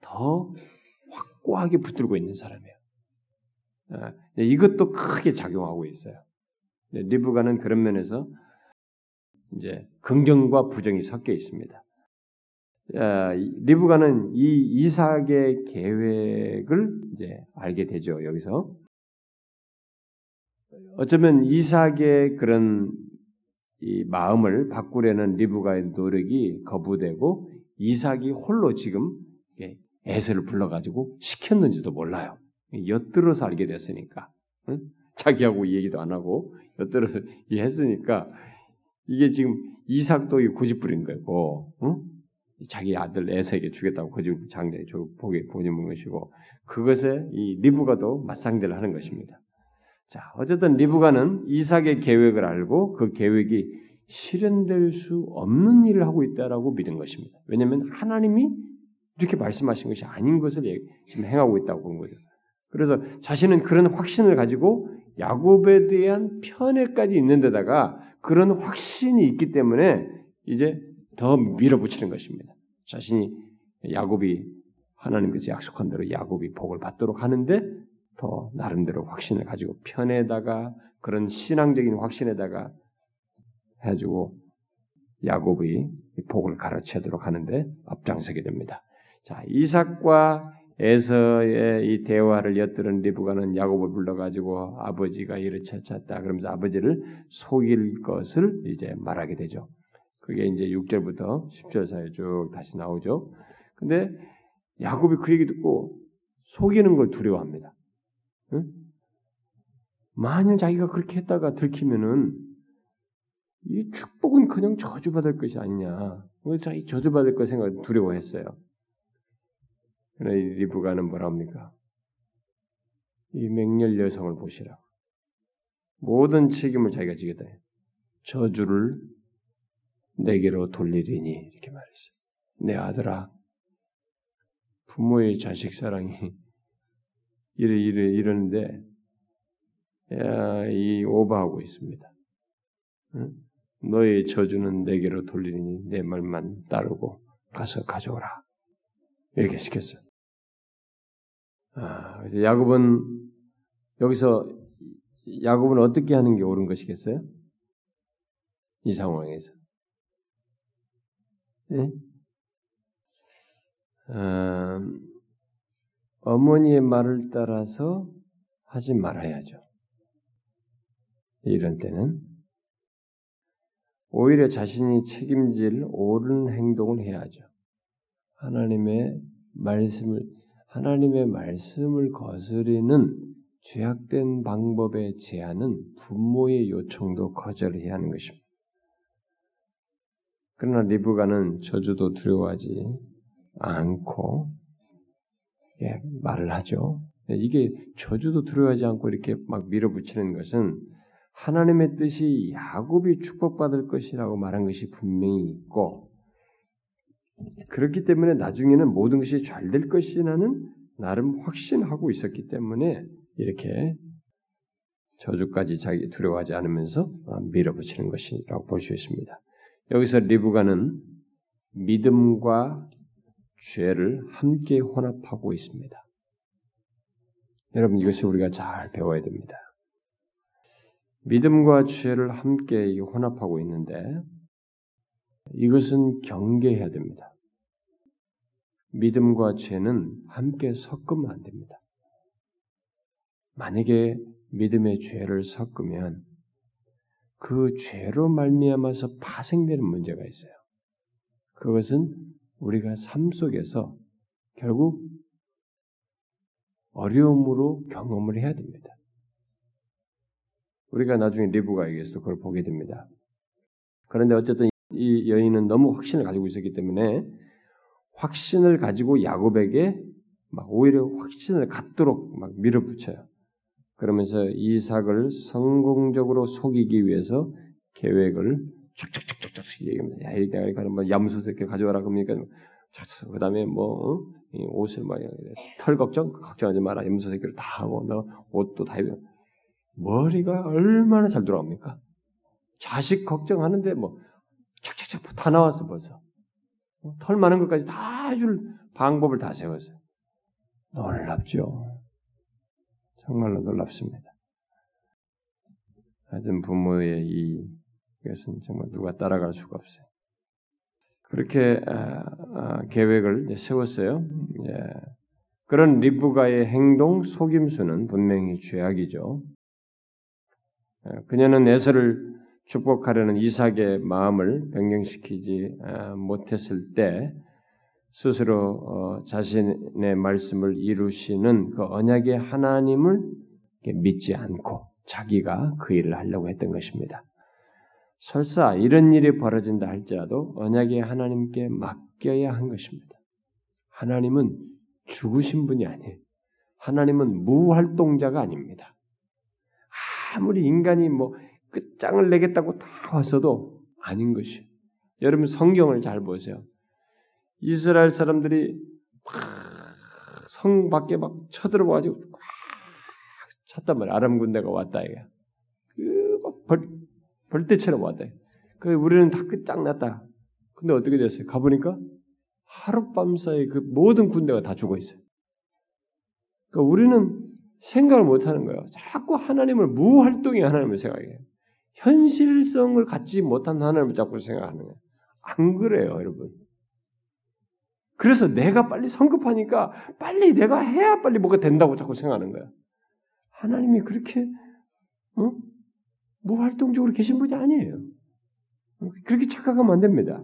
더 확고하게 붙들고 있는 사람이에요. 아, 이것도 크게 작용하고 있어요. 리브가는 그런 면에서 이제 긍정과 부정이 섞여 있습니다. 아, 리브가는 이 이삭의 계획을 이제 알게 되죠. 여기서 어쩌면 이삭의 그런 이 마음을 바꾸려는 리브가의 노력이 거부되고 이삭이 홀로 지금 에서를 불러가지고 시켰는지도 몰라요. 엿들어서 알게 됐으니까 응? 자기하고 얘기도 안 하고 엿들어서 했으니까 이게 지금 이삭도 고집 부린 거고 응? 자기 아들 에서에게 주겠다고 고집 장자에 보게 보내는 것이고 그것에 이 리브가도 맞상대를 하는 것입니다. 자 어쨌든 리브가는 이삭의 계획을 알고 그 계획이 실현될 수 없는 일을 하고 있다라고 믿은 것입니다. 왜냐하면 하나님이 이렇게 말씀하신 것이 아닌 것을 지금 행하고 있다고 본 거죠. 그래서 자신은 그런 확신을 가지고 야곱에 대한 편애까지 있는 데다가 그런 확신이 있기 때문에 이제 더 밀어붙이는 것입니다. 자신이 야곱이 하나님께서 약속한 대로 야곱이 복을 받도록 하는데 더 나름대로 확신을 가지고 편에다가 그런 신앙적인 확신에다가 해주고 야곱이 복을 가르치도록 하는데 앞장서게 됩니다. 자 이삭과 에서의 이 대화를 엿들은 리브가는 야곱을 불러가지고 아버지가 이를 찾았다 그러면서 아버지를 속일 것을 이제 말하게 되죠. 그게 이제 6절부터 10절 사이에 쭉 다시 나오죠. 근데 야곱이 그 얘기 듣고 속이는 걸 두려워합니다. 응? 만일 자기가 그렇게 했다가 들키면은 이 축복은 그냥 저주받을 것이 아니냐. 자기 저주받을 것 생각 두려워했어요. 그러나 이 리브가는 뭐라 합니까? 이 맹렬 여성을 보시라. 모든 책임을 자기가 지겠다. 저주를 내게로 돌리리니 이렇게 말했어요. 내 아들아, 부모의 자식 사랑이 이래 이래 이러는데 야, 이 오버하고 있습니다. 응? 너의 저주는 내게로 돌리니 내 말만 따르고 가서 가져오라. 이렇게 시켰어요. 아, 그래서 야곱은 여기서 야곱은 어떻게 하는 게 옳은 것이겠어요? 이 상황에서. 네? 음, 어머니의 말을 따라서 하지 말아야죠. 이런 때는 오히려 자신이 책임질 옳은 행동을 해야죠. 하나님의 말씀을 하나님의 말씀을 거스르는 죄악된 방법의 제한은 부모의 요청도 거절해야 하는 것입니다. 그러나 리브가는 저주도 두려워하지 않고 예, 말을 하죠. 이게 저주도 두려워하지 않고 이렇게 막 밀어붙이는 것은 하나님의 뜻이 야곱이 축복받을 것이라고 말한 것이 분명히 있고 그렇기 때문에 나중에는 모든 것이 잘 될 것이라는 나름 확신하고 있었기 때문에 이렇게 저주까지 자기 두려워하지 않으면서 밀어붙이는 것이라고 볼 수 있습니다. 여기서 리브가는 믿음과 죄를 함께 혼합하고 있습니다. 여러분 이것이 우리가 잘 배워야 됩니다. 믿음과 죄를 함께 혼합하고 있는데 이것은 경계해야 됩니다. 믿음과 죄는 함께 섞으면 안 됩니다. 만약에 믿음의 죄를 섞으면 그 죄로 말미암아서 파생되는 문제가 있어요. 그것은 우리가 삶 속에서 결국 어려움으로 경험을 해야 됩니다. 우리가 나중에 리브가에게서도 그걸 보게 됩니다. 그런데 어쨌든 이 여인은 너무 확신을 가지고 있었기 때문에 확신을 가지고 야곱에게 막 오히려 확신을 갖도록 막 밀어붙여요. 그러면서 이삭을 성공적으로 속이기 위해서 계획을 촥촥촥촥 얘기합니다. 야, 이때 가는 뭐 야무소 새끼 가져와라 그러니까 그 다음에 뭐 어? 옷을 막털 걱정 걱정하지 마라 염소 새끼를 다 하고 너 옷도 다 입어 머리가 얼마나 잘 돌아갑니까? 자식 걱정하는데 뭐 착착착 다 나왔어 벌써 어? 털 많은 것까지 다 해줄 방법을 다 세웠어요. 놀랍죠. 정말로 놀랍습니다. 하여튼 부모의 이 이것은 정말 누가 따라갈 수가 없어요. 그렇게 아, 아, 계획을 세웠어요. 예. 그런 리브가의 행동 속임수는 분명히 죄악이죠. 예, 그녀는 에서를 축복하려는 이삭의 마음을 변경시키지 아, 못했을 때 스스로 어, 자신의 말씀을 이루시는 그 언약의 하나님을 믿지 않고 자기가 그 일을 하려고 했던 것입니다. 설사 이런 일이 벌어진다 할지라도 언약의 하나님께 맡겨야 한 것입니다. 하나님은 죽으신 분이 아니에요. 하나님은 무활동자가 아닙니다. 아무리 인간이 뭐 끝장을 내겠다고 다 왔어도 아닌 것이에요. 여러분 성경을 잘 보세요. 이스라엘 사람들이 성 밖에 막 쳐들어와가지고 꽉 찼단 말이야. 아람 군대가 왔다 이게. 그막 벌, 벌떼처럼 왔다. 그 우리는 다 끝장났다. 근데 어떻게 됐어요? 가보니까 하룻밤 사이 그 모든 군대가 다 죽어 있어요. 그러니까 우리는 생각을 못 하는 거예요. 자꾸 하나님을 무활동의 하나님을 생각해요. 현실성을 갖지 못한 하나님을 자꾸 생각하는 거예요. 안 그래요, 여러분. 그래서 내가 빨리 성급하니까 빨리 내가 해야 빨리 뭐가 된다고 자꾸 생각하는 거야. 하나님이 그렇게 어? 무활동적으로 계신 분이 아니에요. 그렇게 착각하면 안 됩니다.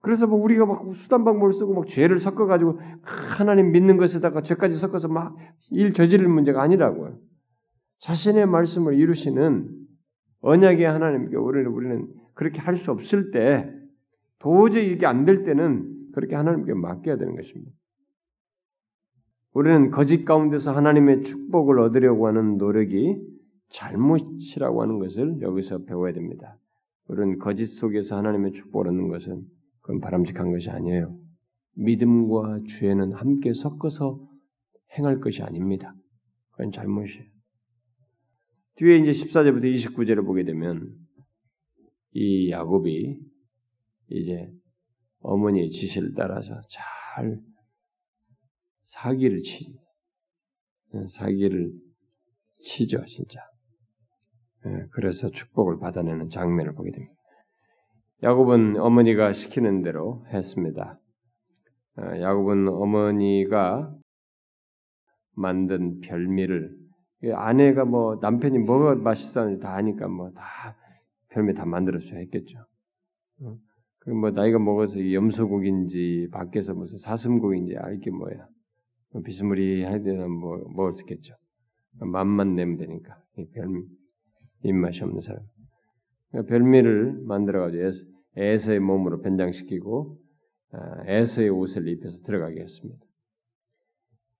그래서 뭐 우리가 막 수단 방법을 쓰고 막 죄를 섞어 가지고 하나님 믿는 것에다가 죄까지 섞어서 막 일 저지를 문제가 아니라고요. 자신의 말씀을 이루시는 언약의 하나님께 우리는 우리는 그렇게 할 수 없을 때 도저히 이게 안 될 때는 그렇게 하나님께 맡겨야 되는 것입니다. 우리는 거짓 가운데서 하나님의 축복을 얻으려고 하는 노력이 잘못이라고 하는 것을 여기서 배워야 됩니다. 우리는 거짓 속에서 하나님의 축복을 얻는 것은 그건 바람직한 것이 아니에요. 믿음과 죄는 함께 섞어서 행할 것이 아닙니다. 그건 잘못이에요. 뒤에 이제 14절부터 29절을 보게 되면 이 야곱이 이제 어머니의 지시를 따라서 잘 사기를 치 사기를 치죠, 진짜. 예, 그래서 축복을 받아내는 장면을 보게 됩니다. 야곱은 어머니가 시키는 대로 했습니다. 어, 야곱은 어머니가 만든 별미를 아내가 뭐 남편이 뭐가 맛있었는지 다 아니까 뭐 다 별미 다 만들어서 했겠죠. 어, 그뭐 나이가 먹어서 염소고기인지 밖에서 무슨 사슴고기인지 알게 뭐야. 뭐 비스무리해야 되면 뭐 먹을 수 있겠죠. 맛만 내면 되니까 별미 입맛이 없는 사람. 그러니까 별미를 만들어가지고 에서의 몸으로 변장시키고 아, 에서의 옷을 입혀서 들어가게 했습니다.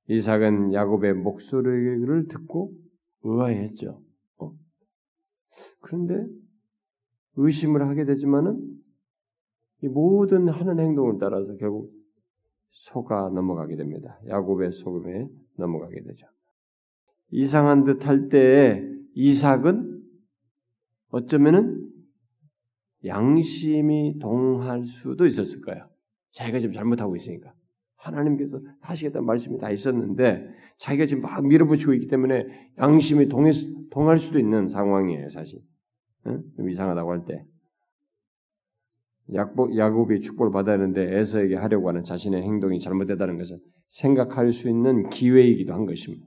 이삭은 야곱의 목소리를 듣고 의아해했죠. 어? 그런데 의심을 하게 되지만은 이 모든 하는 행동을 따라서 결국 속아 넘어가게 됩니다. 야곱의 속음에 넘어가게 되죠. 이상한 듯 할 때에 이삭은 어쩌면은 양심이 동할 수도 있었을 거예요. 자기가 지금 잘못하고 있으니까. 하나님께서 하시겠다는 말씀이 다 있었는데 자기가 지금 막 밀어붙이고 있기 때문에 양심이 동해, 동할 수도 있는 상황이에요, 사실. 응? 좀 이상하다고 할 때. 야곱, 야곱이 축복을 받았는데 에서에게 하려고 하는 자신의 행동이 잘못되다는 것을 생각할 수 있는 기회이기도 한 것입니다.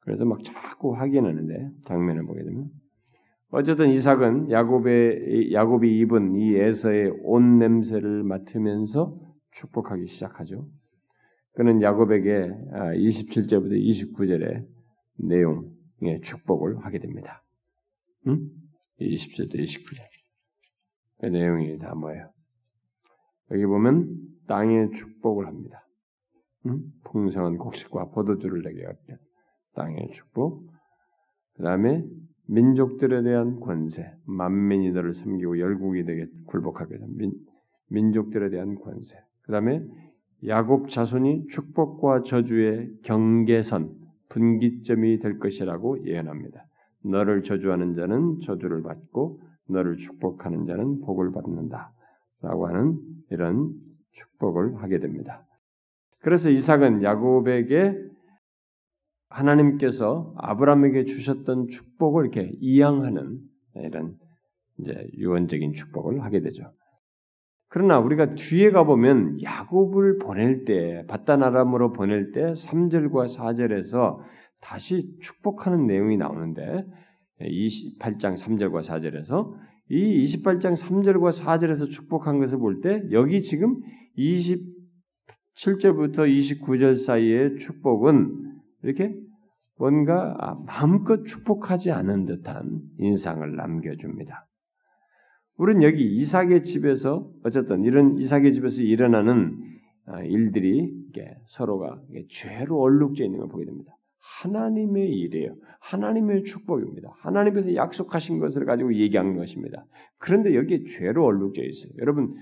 그래서 막 자꾸 확인하는데 장면을 보게 되면 어쨌든 이삭은 야곱의 야곱이 입은 이 에서의 옷 냄새를 맡으면서 축복하기 시작하죠. 그는 야곱에게 27절부터 아, 29절의 내용의 축복을 하게 됩니다. 응? 27절 29절. 그 내용이 다 뭐예요? 여기 보면 땅의 축복을 합니다. 응? 풍성한 곡식과 포도주를 내게 얻게 땅의 축복. 그 다음에 민족들에 대한 권세, 만민이 너를 섬기고 열국이 되게 굴복하게 된 민, 민족들에 대한 권세. 그 다음에 야곱 자손이 축복과 저주의 경계선, 분기점이 될 것이라고 예언합니다. 너를 저주하는 자는 저주를 받고 너를 축복하는 자는 복을 받는다. 라고 하는 이런 축복을 하게 됩니다. 그래서 이삭은 야곱에게 하나님께서 아브라함에게 주셨던 축복을 이렇게 이양하는 이런 이제 유언적인 축복을 하게 되죠. 그러나 우리가 뒤에 가보면 야곱을 보낼 때, 바다나람으로 보낼 때 3절과 4절에서 다시 축복하는 내용이 나오는데 28장 3절과 4절에서 이 28장 3절과 4절에서 축복한 것을 볼 때 여기 지금 27절부터 29절 사이의 축복은 이렇게 뭔가 마음껏 축복하지 않은 듯한 인상을 남겨줍니다. 우리는 여기 이삭의 집에서 어쨌든 이런 이삭의 집에서 일어나는 아, 일들이 서로가 죄로 얼룩져 있는 걸 보게 됩니다. 하나님의 일이에요. 하나님의 축복입니다. 하나님께서 약속하신 것을 가지고 얘기하는 것입니다. 그런데 여기에 죄로 얼룩져 있어요. 여러분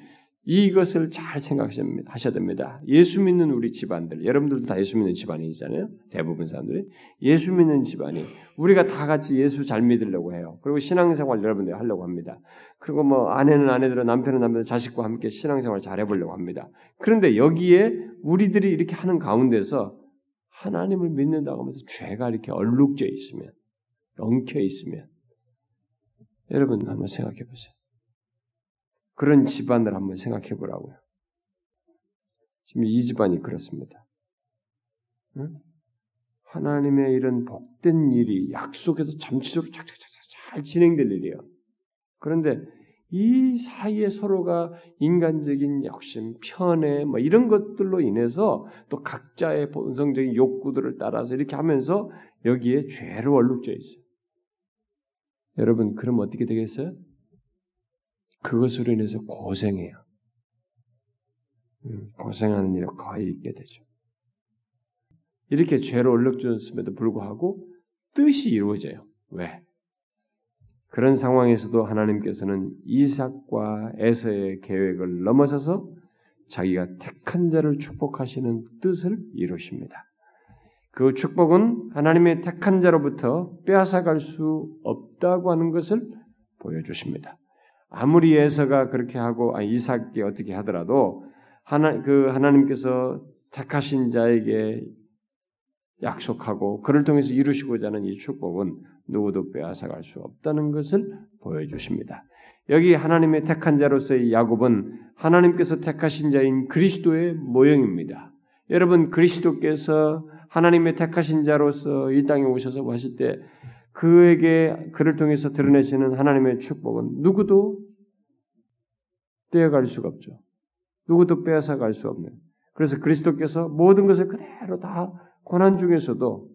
이것을 잘 생각하셔야 됩니다. 예수 믿는 우리 집안들, 여러분들도 다 예수 믿는 집안이잖아요. 대부분 사람들이 예수 믿는 집안이 우리가 다 같이 예수 잘 믿으려고 해요. 그리고 신앙생활 여러분들이 하려고 합니다. 그리고 뭐 아내는 아내대로 남편은 남편대로 자식과 함께 신앙생활 잘 해보려고 합니다. 그런데 여기에 우리들이 이렇게 하는 가운데서 하나님을 믿는다고 하면서 죄가 이렇게 얼룩져 있으면, 엉켜 있으면, 여러분 한번 생각해 보세요. 그런 집안을 한번 생각해 보라고요. 지금 이 집안이 그렇습니다. 응? 하나님의 이런 복된 일이 약속에서 잠시적으로 착착착착 잘 진행될 일이에요. 그런데 이 사이에 서로가 인간적인 욕심, 편애, 뭐 이런 것들로 인해서 또 각자의 본성적인 욕구들을 따라서 이렇게 하면서 여기에 죄로 얼룩져 있어요. 여러분, 그럼 어떻게 되겠어요? 그것으로 인해서 고생해요. 음, 고생하는 일이 거의 있게 되죠. 이렇게 죄로 얼룩졌음에도 불구하고 뜻이 이루어져요. 왜? 그런 상황에서도 하나님께서는 이삭과 에서의 계획을 넘어서서 자기가 택한 자를 축복하시는 뜻을 이루십니다. 그 축복은 하나님의 택한 자로부터 빼앗아갈 수 없다고 하는 것을 보여주십니다. 아무리 에서가 그렇게 하고 아, 이삭이 어떻게 하더라도 하나 그 하나님께서 택하신 자에게 약속하고 그를 통해서 이루시고자 하는 이 축복은 누구도 빼앗아갈 수 없다는 것을 보여주십니다. 여기 하나님의 택한 자로서의 야곱은 하나님께서 택하신 자인 그리스도의 모형입니다. 여러분 그리스도께서 하나님의 택하신 자로서 이 땅에 오셔서 하실 때 그에게 그를 통해서 드러내시는 하나님의 축복은 누구도 떼어갈 수가 없죠. 누구도 빼앗아갈 수 없는. 그래서 그리스도께서 모든 것을 그대로 다 고난 중에서도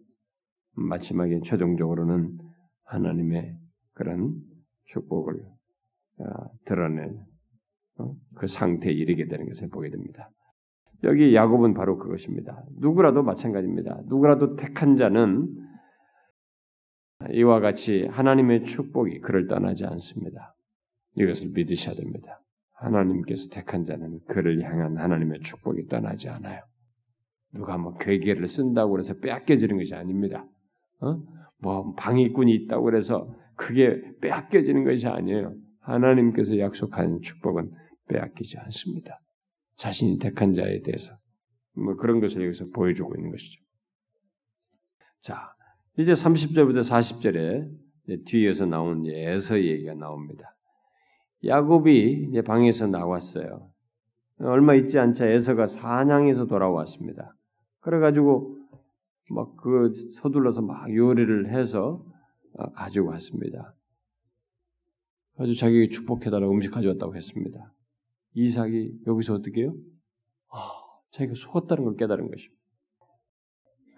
마지막에 최종적으로는 하나님의 그런 축복을 어, 드러낸 어, 그 상태에 이르게 되는 것을 보게 됩니다. 여기 야곱은 바로 그것입니다. 누구라도 마찬가지입니다. 누구라도 택한 자는 이와 같이 하나님의 축복이 그를 떠나지 않습니다. 이것을 믿으셔야 됩니다. 하나님께서 택한 자는 그를 향한 하나님의 축복이 떠나지 않아요. 누가 뭐 괴계를 쓴다고 해서 빼앗겨지는 것이 아닙니다. 어? 뭐 방위꾼이 있다고 그래서 그게 빼앗겨지는 것이 아니에요. 하나님께서 약속한 축복은 빼앗기지 않습니다. 자신이 택한 자에 대해서 뭐 그런 것을 여기서 보여주고 있는 것이죠. 자, 이제 30절부터 40절에 뒤에서 나온 에서 얘기가 나옵니다. 야곱이 이제 방에서 나왔어요. 얼마 있지 않자 에서가 사냥에서 돌아왔습니다. 그래가지고 막 그 서둘러서 막 요리를 해서 아, 가지고 왔습니다. 아주 자기에게 축복해달라고 음식 가져왔다고 했습니다. 이삭이 여기서 어떻게 해요? 아, 자기가 속았다는 걸 깨달은 것입니다.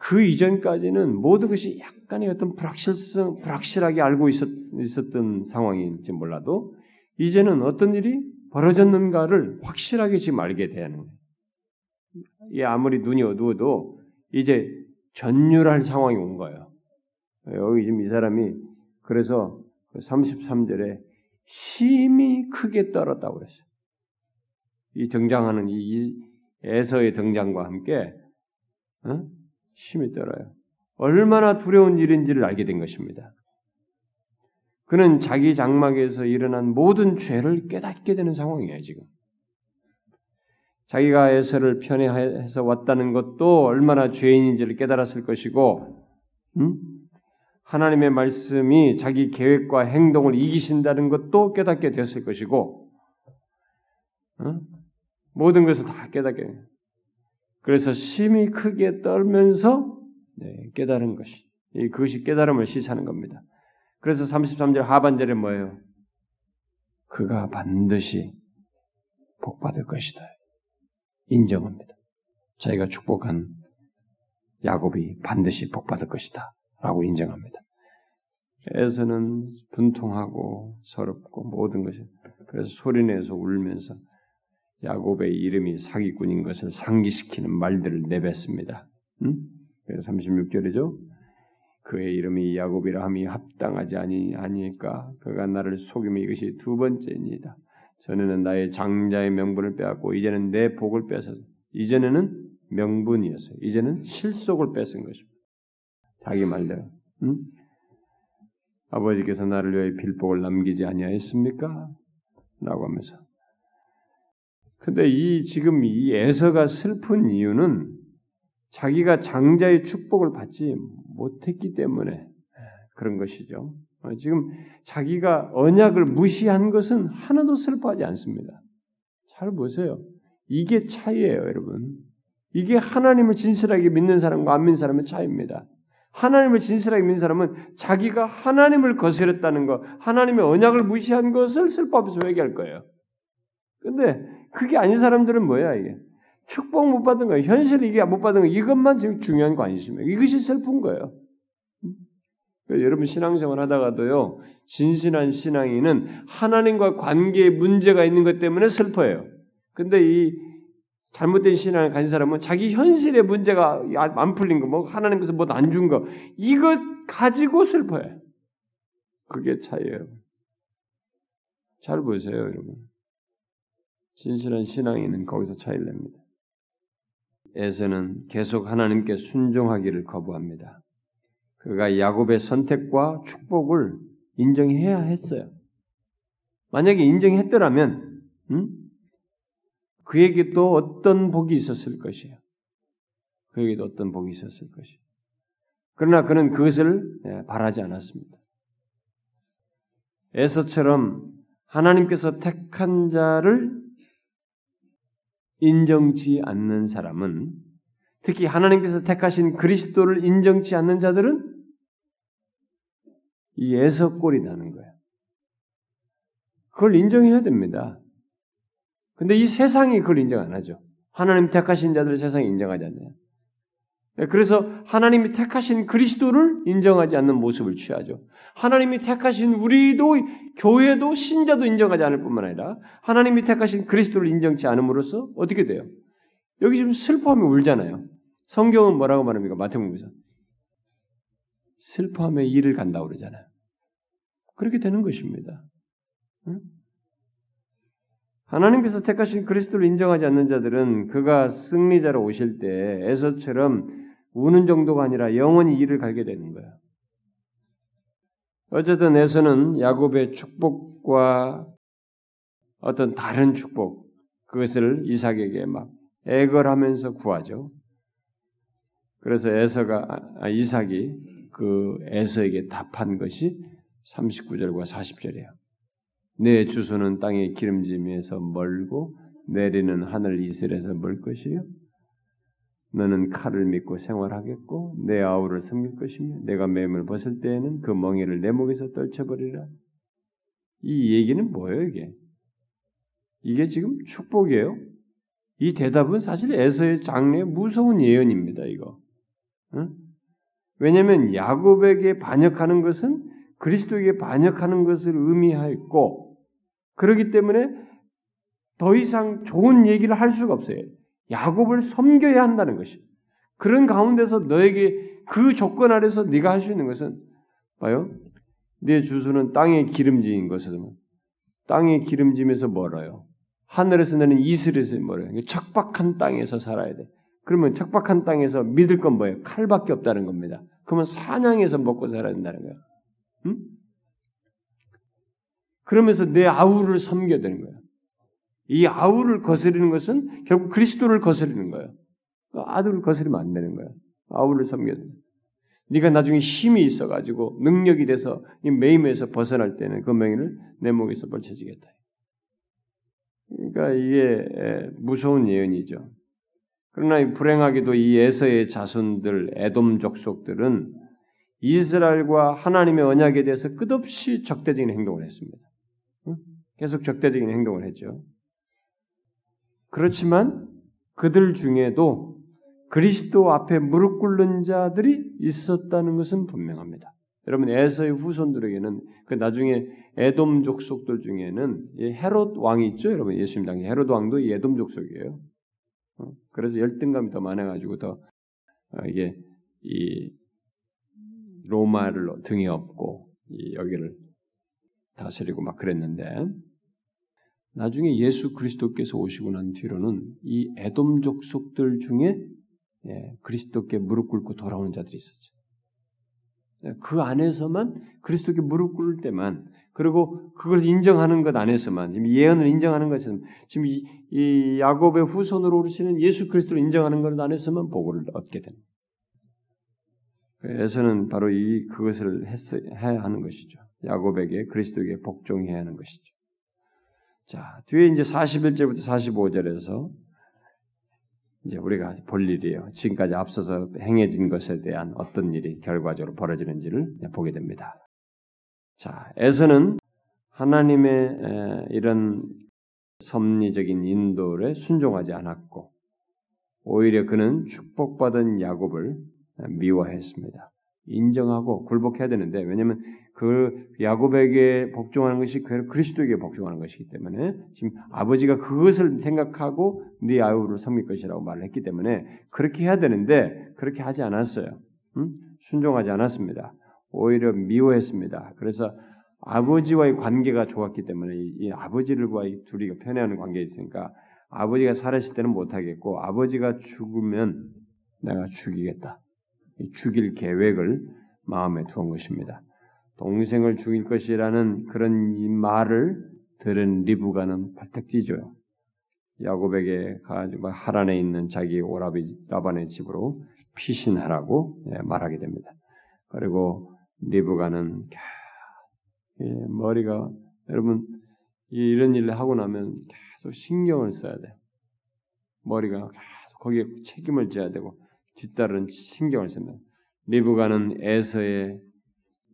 그 이전까지는 모든 것이 약간의 어떤 불확실성, 불확실하게 알고 있었, 있었 던 상황인지 몰라도 이제는 어떤 일이 벌어졌는가를 확실하게 지금 알게 되는 거예요. 이 아무리 눈이 어두워도 이제 전율할 상황이 온 거예요. 여기 지금 이 사람이 그래서 33절에 그 심히 크게 떨었다고 그랬어요. 이 등장하는 이 에서의 등장과 함께 어? 심히 떨어요. 얼마나 두려운 일인지를 알게 된 것입니다. 그는 자기 장막에서 일어난 모든 죄를 깨닫게 되는 상황이에요, 지금. 자기가 에서를 편애해서 왔다는 것도 얼마나 죄인인지를 깨달았을 것이고, 음? 하나님의 말씀이 자기 계획과 행동을 이기신다는 것도 깨닫게 되었을 것이고, 어? 모든 것을 다 깨닫게. 그래서 심히 크게 떨면서 네, 깨달은 것이, 그것이 깨달음을 시사하는 겁니다. 그래서 33절 하반절에 뭐예요? 그가 반드시 복받을 것이다. 인정합니다. 자기가 축복한 야곱이 반드시 복받을 것이다. 라고 인정합니다. 에서는 분통하고 서럽고 모든 것이 그래서 소리내서 울면서 야곱의 이름이 사기꾼인 것을 상기시키는 말들을 내뱉습니다. 응? 그래서 36절이죠. 그의 이름이 야곱이라 함이 합당하지 아니 아니까 그가 나를 속임이 이것이 두 번째입니다. 전에는 나의 장자의 명분을 빼앗고 이제는 내 복을 뺏어서 이전에는 명분이었어요. 이제는 실속을 뺏은 것입니다. 자기 말대로. 응? 아버지께서 나를 위해 빌복을 남기지 아니하였습니까? 라고 하면서. 근데 이 지금 이 에서가 슬픈 이유는 자기가 장자의 축복을 받지 못했기 때문에 그런 것이죠. 어, 지금 자기가 언약을 무시한 것은 하나도 슬퍼하지 않습니다. 잘 보세요. 이게 차이예요, 여러분. 이게 하나님을 진실하게 믿는 사람과 안 믿는 사람의 차이입니다. 하나님을 진실하게 믿는 사람은 자기가 하나님을 거스렸다는 것, 하나님의 언약을 무시한 것을 슬퍼하면서 회개할 거예요. 근데 그게 아닌 사람들은 뭐야 이게? 축복 못 받은 거, 현실 이게 못 받은 거 이것만 지금 중요한 관심이에요. 이것이 슬픈 거예요. 여러분 신앙생활 하다가도요 진실한 신앙인은 하나님과 관계에 문제가 있는 것 때문에 슬퍼해요. 근데 이 잘못된 신앙을 가진 사람은 자기 현실의 문제가 안 풀린 거, 뭐 하나님께서 뭐 안 준 거, 이거 가지고 슬퍼해. 그게 차이예요. 잘 보세요, 여러분. 진실한 신앙인은 거기서 차이를 냅니다. 에서는 계속 하나님께 순종하기를 거부합니다. 그가 야곱의 선택과 축복을 인정해야 했어요. 만약에 인정했더라면, 음? 그에게 또 어떤 복이 있었을 것이에요. 그에게도 어떤 복이 있었을 것이에요. 그러나 그는 그것을 예, 바라지 않았습니다. 에서처럼 하나님께서 택한 자를 인정치 않는 사람은 특히 하나님께서 택하신 그리스도를 인정치 않는 자들은 이 에서꼴이 나는 거예요. 그걸 인정해야 됩니다. 근데 이 세상이 그걸 인정 안 하죠. 하나님 택하신 자들을 세상이 인정하지. 네, 그래서 하나님이 택하신 그리스도를 인정하지 않는 모습을 취하죠. 하나님이 택하신 우리도 교회도 신자도 인정하지 않을 뿐만 아니라 하나님이 택하신 그리스도를 인정치 않음으로써 어떻게 돼요? 여기 지금 슬퍼하면 울잖아요. 성경은 뭐라고 말합니까? 마태복음에서 슬퍼하며 일을 간다고 그러잖아요. 그렇게 되는 것입니다. 응? 하나님께서 택하신 그리스도를 인정하지 않는 자들은 그가 승리자로 오실 때 에서처럼 우는 정도가 아니라 영원히 이를 갈게 되는 거야. 어쨌든 에서는 야곱의 축복과 어떤 다른 축복 그것을 이삭에게 막 애걸하면서 구하죠. 그래서 에서가 아, 이삭이 그 에서에게 답한 것이 39절과 40절이에요. 내 주소는 땅의 기름짐에서 멀고 내리는 하늘 이슬에서 멀 것이요. 너는 칼을 믿고 생활하겠고 내 아우를 섬길 것이며 내가 매물 벗을 때에는 그 멍에를 내 목에서 떨쳐버리라. 이 얘기는 뭐예요 이게? 이게 지금 축복이에요? 이 대답은 사실 에서의 장래의 무서운 예언입니다. 이거. 응? 왜냐하면 야곱에게 반역하는 것은 그리스도에게 반역하는 것을 의미하였고 그렇기 때문에 더 이상 좋은 얘기를 할 수가 없어요. 야곱을 섬겨야 한다는 것이. 그런 가운데서 너에게 그 조건 아래서 네가 할 수 있는 것은 봐요. 네 주소는 땅의 기름짐인 것은 땅의 기름짐에서 멀어요. 하늘에서 내는 이슬에서 멀어요. 척박한 땅에서 살아야 돼. 그러면 척박한 땅에서 믿을 건 뭐예요? 칼밖에 없다는 겁니다. 그러면 사냥해서 먹고 살아야 된다는 거예요. 응? 그러면서 내 아우를 섬겨야 되는 거예요. 이 아우를 거스리는 것은 결국 그리스도를 거스리는 거예요. 아들을 거스리면 안 되는 거예요. 아우를 섬겨야 되는 네가 나중에 힘이 있어가지고 능력이 돼서 이 매임에서 벗어날 때는 그 맹인을 내 목에서 벌쳐지겠다. 그러니까 이게 무서운 예언이죠. 그러나 불행하게도 이 에서의 자손들, 에돔 족속들은 이스라엘과 하나님의 언약에 대해서 끝없이 적대적인 행동을 했습니다. 계속 적대적인 행동을 했죠. 그렇지만 그들 중에도 그리스도 앞에 무릎 꿇는 자들이 있었다는 것은 분명합니다. 여러분 에서의 후손들에게는 그 나중에 에돔 족속들 중에는 헤롯 왕이 있죠. 여러분 예수님 당시 헤롯 왕도 에돔 족속이에요. 어, 그래서 열등감이 더 많아가지고 더 어, 이게 이 로마를 등에 업고 여기를 다스리고 막 그랬는데 나중에 예수 그리스도께서 오시고 난 뒤로는 이 에돔 족속들 중에 예, 그리스도께 무릎 꿇고 돌아오는 자들이 있었죠. 예, 그 안에서만 그리스도께 무릎 꿇을 때만 그리고 그걸 인정하는 것 안에서만 지금 예언을 인정하는 것은 지금 이, 이 야곱의 후손으로 오르시는 예수 그리스도를 인정하는 것 안에서만 복을 얻게 됩니다. 그래서는 바로 이 그것을 했, 해야 하는 것이죠. 야곱에게 그리스도에게 복종해야 하는 것이죠. 자, 뒤에 이제 41절부터 45절에서 이제 우리가 볼 일이에요. 지금까지 앞서서 행해진 것에 대한 어떤 일이 결과적으로 벌어지는지를 보게 됩니다. 자, 에서는 하나님의 이런 섭리적인 인도에 순종하지 않았고 오히려 그는 축복받은 야곱을 미워했습니다. 인정하고 굴복해야 되는데 왜냐하면 그 야곱에게 복종하는 것이 그리스도에게 복종하는 것이기 때문에 지금 아버지가 그것을 생각하고 네 아우를 섬길 것이라고 말을 했기 때문에 그렇게 해야 되는데 그렇게 하지 않았어요. 음? 순종하지 않았습니다. 오히려 미워했습니다. 그래서 아버지와의 관계가 좋았기 때문에 이, 아버지를과 이 둘이 편애하는 관계에 있으니까 아버지가 살았을 때는 못하겠고 아버지가 죽으면 내가 죽이겠다. 죽일 계획을 마음에 두은 것입니다. 동생을 죽일 것이라는 그런 이 말을 들은 리브가는 발탁 뛰죠. 야곱에게 가지고 하란에 있는 자기 오라비 라반의 집으로 피신하라고 예, 말하게 됩니다. 그리고 리브가는 머리가 여러분 이런 일을 하고 나면 계속 신경을 써야 돼. 머리가 계속 거기에 책임을 져야 되고 뒤따른 신경을 쓰면 리브가는 에서의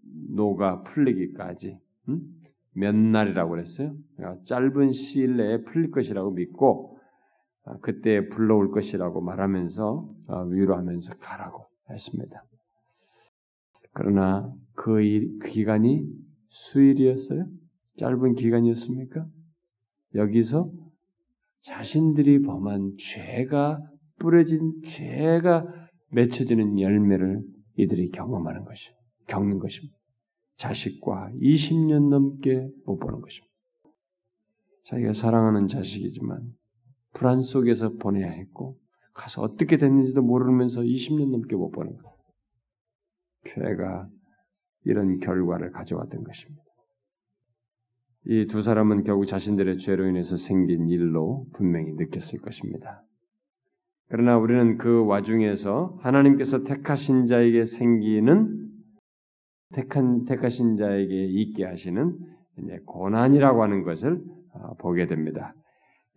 노가 풀리기까지 음? 몇 날이라고 그랬어요. 그러니까 짧은 시일 내에 풀릴 것이라고 믿고 아, 그때 불러올 것이라고 말하면서 아, 위로하면서 가라고 했습니다. 그러나 그, 일, 그 기간이 수일이었어요? 짧은 기간이었습니까? 여기서 자신들이 범한 죄가 뿌려진 죄가 맺혀지는 열매를 이들이 경험하는 것이 겪는 것입니다. 자식과 20년 넘게 못 보는 것입니다. 자기가 사랑하는 자식이지만 불안 속에서 보내야 했고 가서 어떻게 됐는지도 모르면서 20년 넘게 못 보는 것. 죄가 이런 결과를 가져왔던 것입니다. 이 두 사람은 결국 자신들의 죄로 인해서 생긴 일로 분명히 느꼈을 것입니다. 그러나 우리는 그 와중에서 하나님께서 택하신 자에게 생기는 택한 택하신 자에게 있게 하시는 고난이라고 하는 것을 아, 보게 됩니다.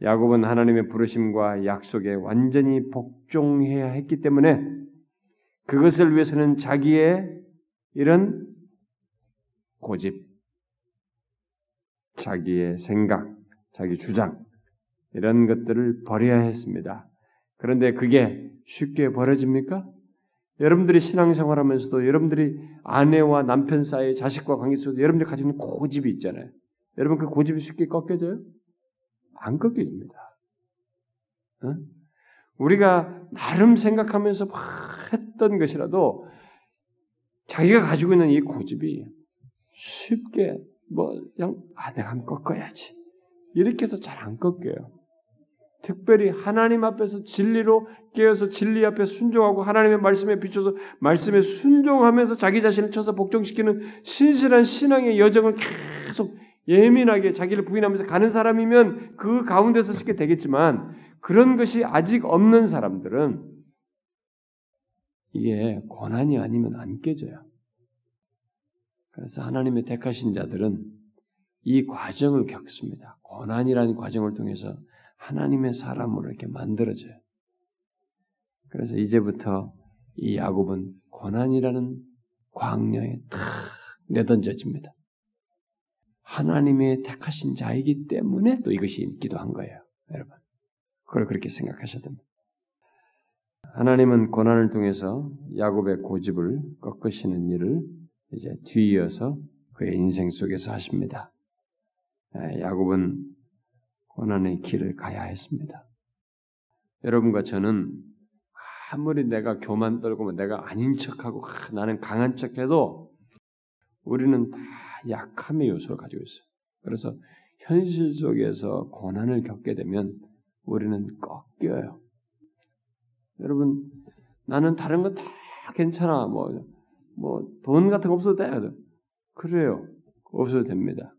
야곱은 하나님의 부르심과 약속에 완전히 복종해야 했기 때문에 그것을 위해서는 자기의 이런 고집, 자기의 생각, 자기 주장 이런 것들을 버려야 했습니다. 그런데 그게 쉽게 벌어집니까? 여러분들이 신앙생활하면서도 여러분들이 아내와 남편 사이, 자식과 관계 속에서 여러분들이 가지고 있는 고집이 있잖아요. 여러분 그 고집이 쉽게 꺾여져요? 안 꺾여집니다. 어? 우리가 나름 생각하면서 막 했던 것이라도 자기가 가지고 있는 이 고집이 쉽게 뭐 그냥 아 내가 한번 꺾어야지 이렇게 해서 잘 안 꺾여요. 특별히 하나님 앞에서 진리로 깨어서 진리 앞에 순종하고 하나님의 말씀에 비춰서 말씀에 순종하면서 자기 자신을 쳐서 복종시키는 신실한 신앙의 여정을 계속 예민하게 자기를 부인하면서 가는 사람이면 그 가운데서 쉽게 되겠지만 그런 것이 아직 없는 사람들은 이게 고난이 아니면 안 깨져요. 그래서 하나님의 택하신 자들은 이 과정을 겪습니다. 고난이라는 과정을 통해서 하나님의 사람으로 이렇게 만들어져요. 그래서 이제부터 이 야곱은 고난이라는 광야에 탁 내던져집니다. 하나님의 택하신 자이기 때문에 또 이것이 있기도 한 거예요. 여러분. 그걸 그렇게 생각하셔야 됩니다. 하나님은 고난을 통해서 야곱의 고집을 꺾으시는 일을 이제 뒤이어서 그의 인생 속에서 하십니다. 예, 야곱은 고난의 길을 가야 했습니다. 여러분과 저는 아무리 내가 교만 떨고 뭐 내가 아닌 척하고 아, 나는 강한 척해도 우리는 다 약함의 요소를 가지고 있어요. 그래서 현실 속에서 고난을 겪게 되면 우리는 꺾여요. 여러분 나는 다른 거 다 괜찮아 뭐 뭐 돈 같은 거 없어도 돼 그래요 없어도 됩니다.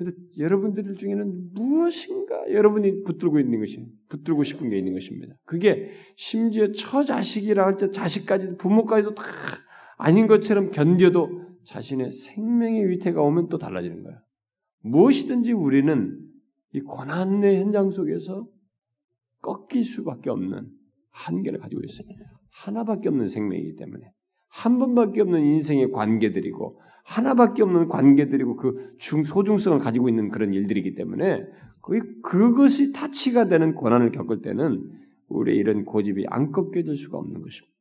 근데 여러분들 중에는 무엇인가 여러분이 붙들고 있는 것이 붙들고 싶은 게 있는 것입니다. 그게 심지어 처자식이라 할 때 자식까지 부모까지도 다 아닌 것처럼 견뎌도 자신의 생명의 위태가 오면 또 달라지는 거야. 무엇이든지 우리는 이 고난의 현장 속에서 꺾일 수밖에 없는 한계를 가지고 있어요. 하나밖에 없는 생명이기 때문에 한 번밖에 없는 인생의 관계들이고 하나밖에 없는 관계들이고 그 중, 소중성을 가지고 있는 그런 일들이기 때문에 그 그것이 타치가 되는 고난을 겪을 때는 우리의 이런 고집이 안 꺾여질 수가 없는 것입니다.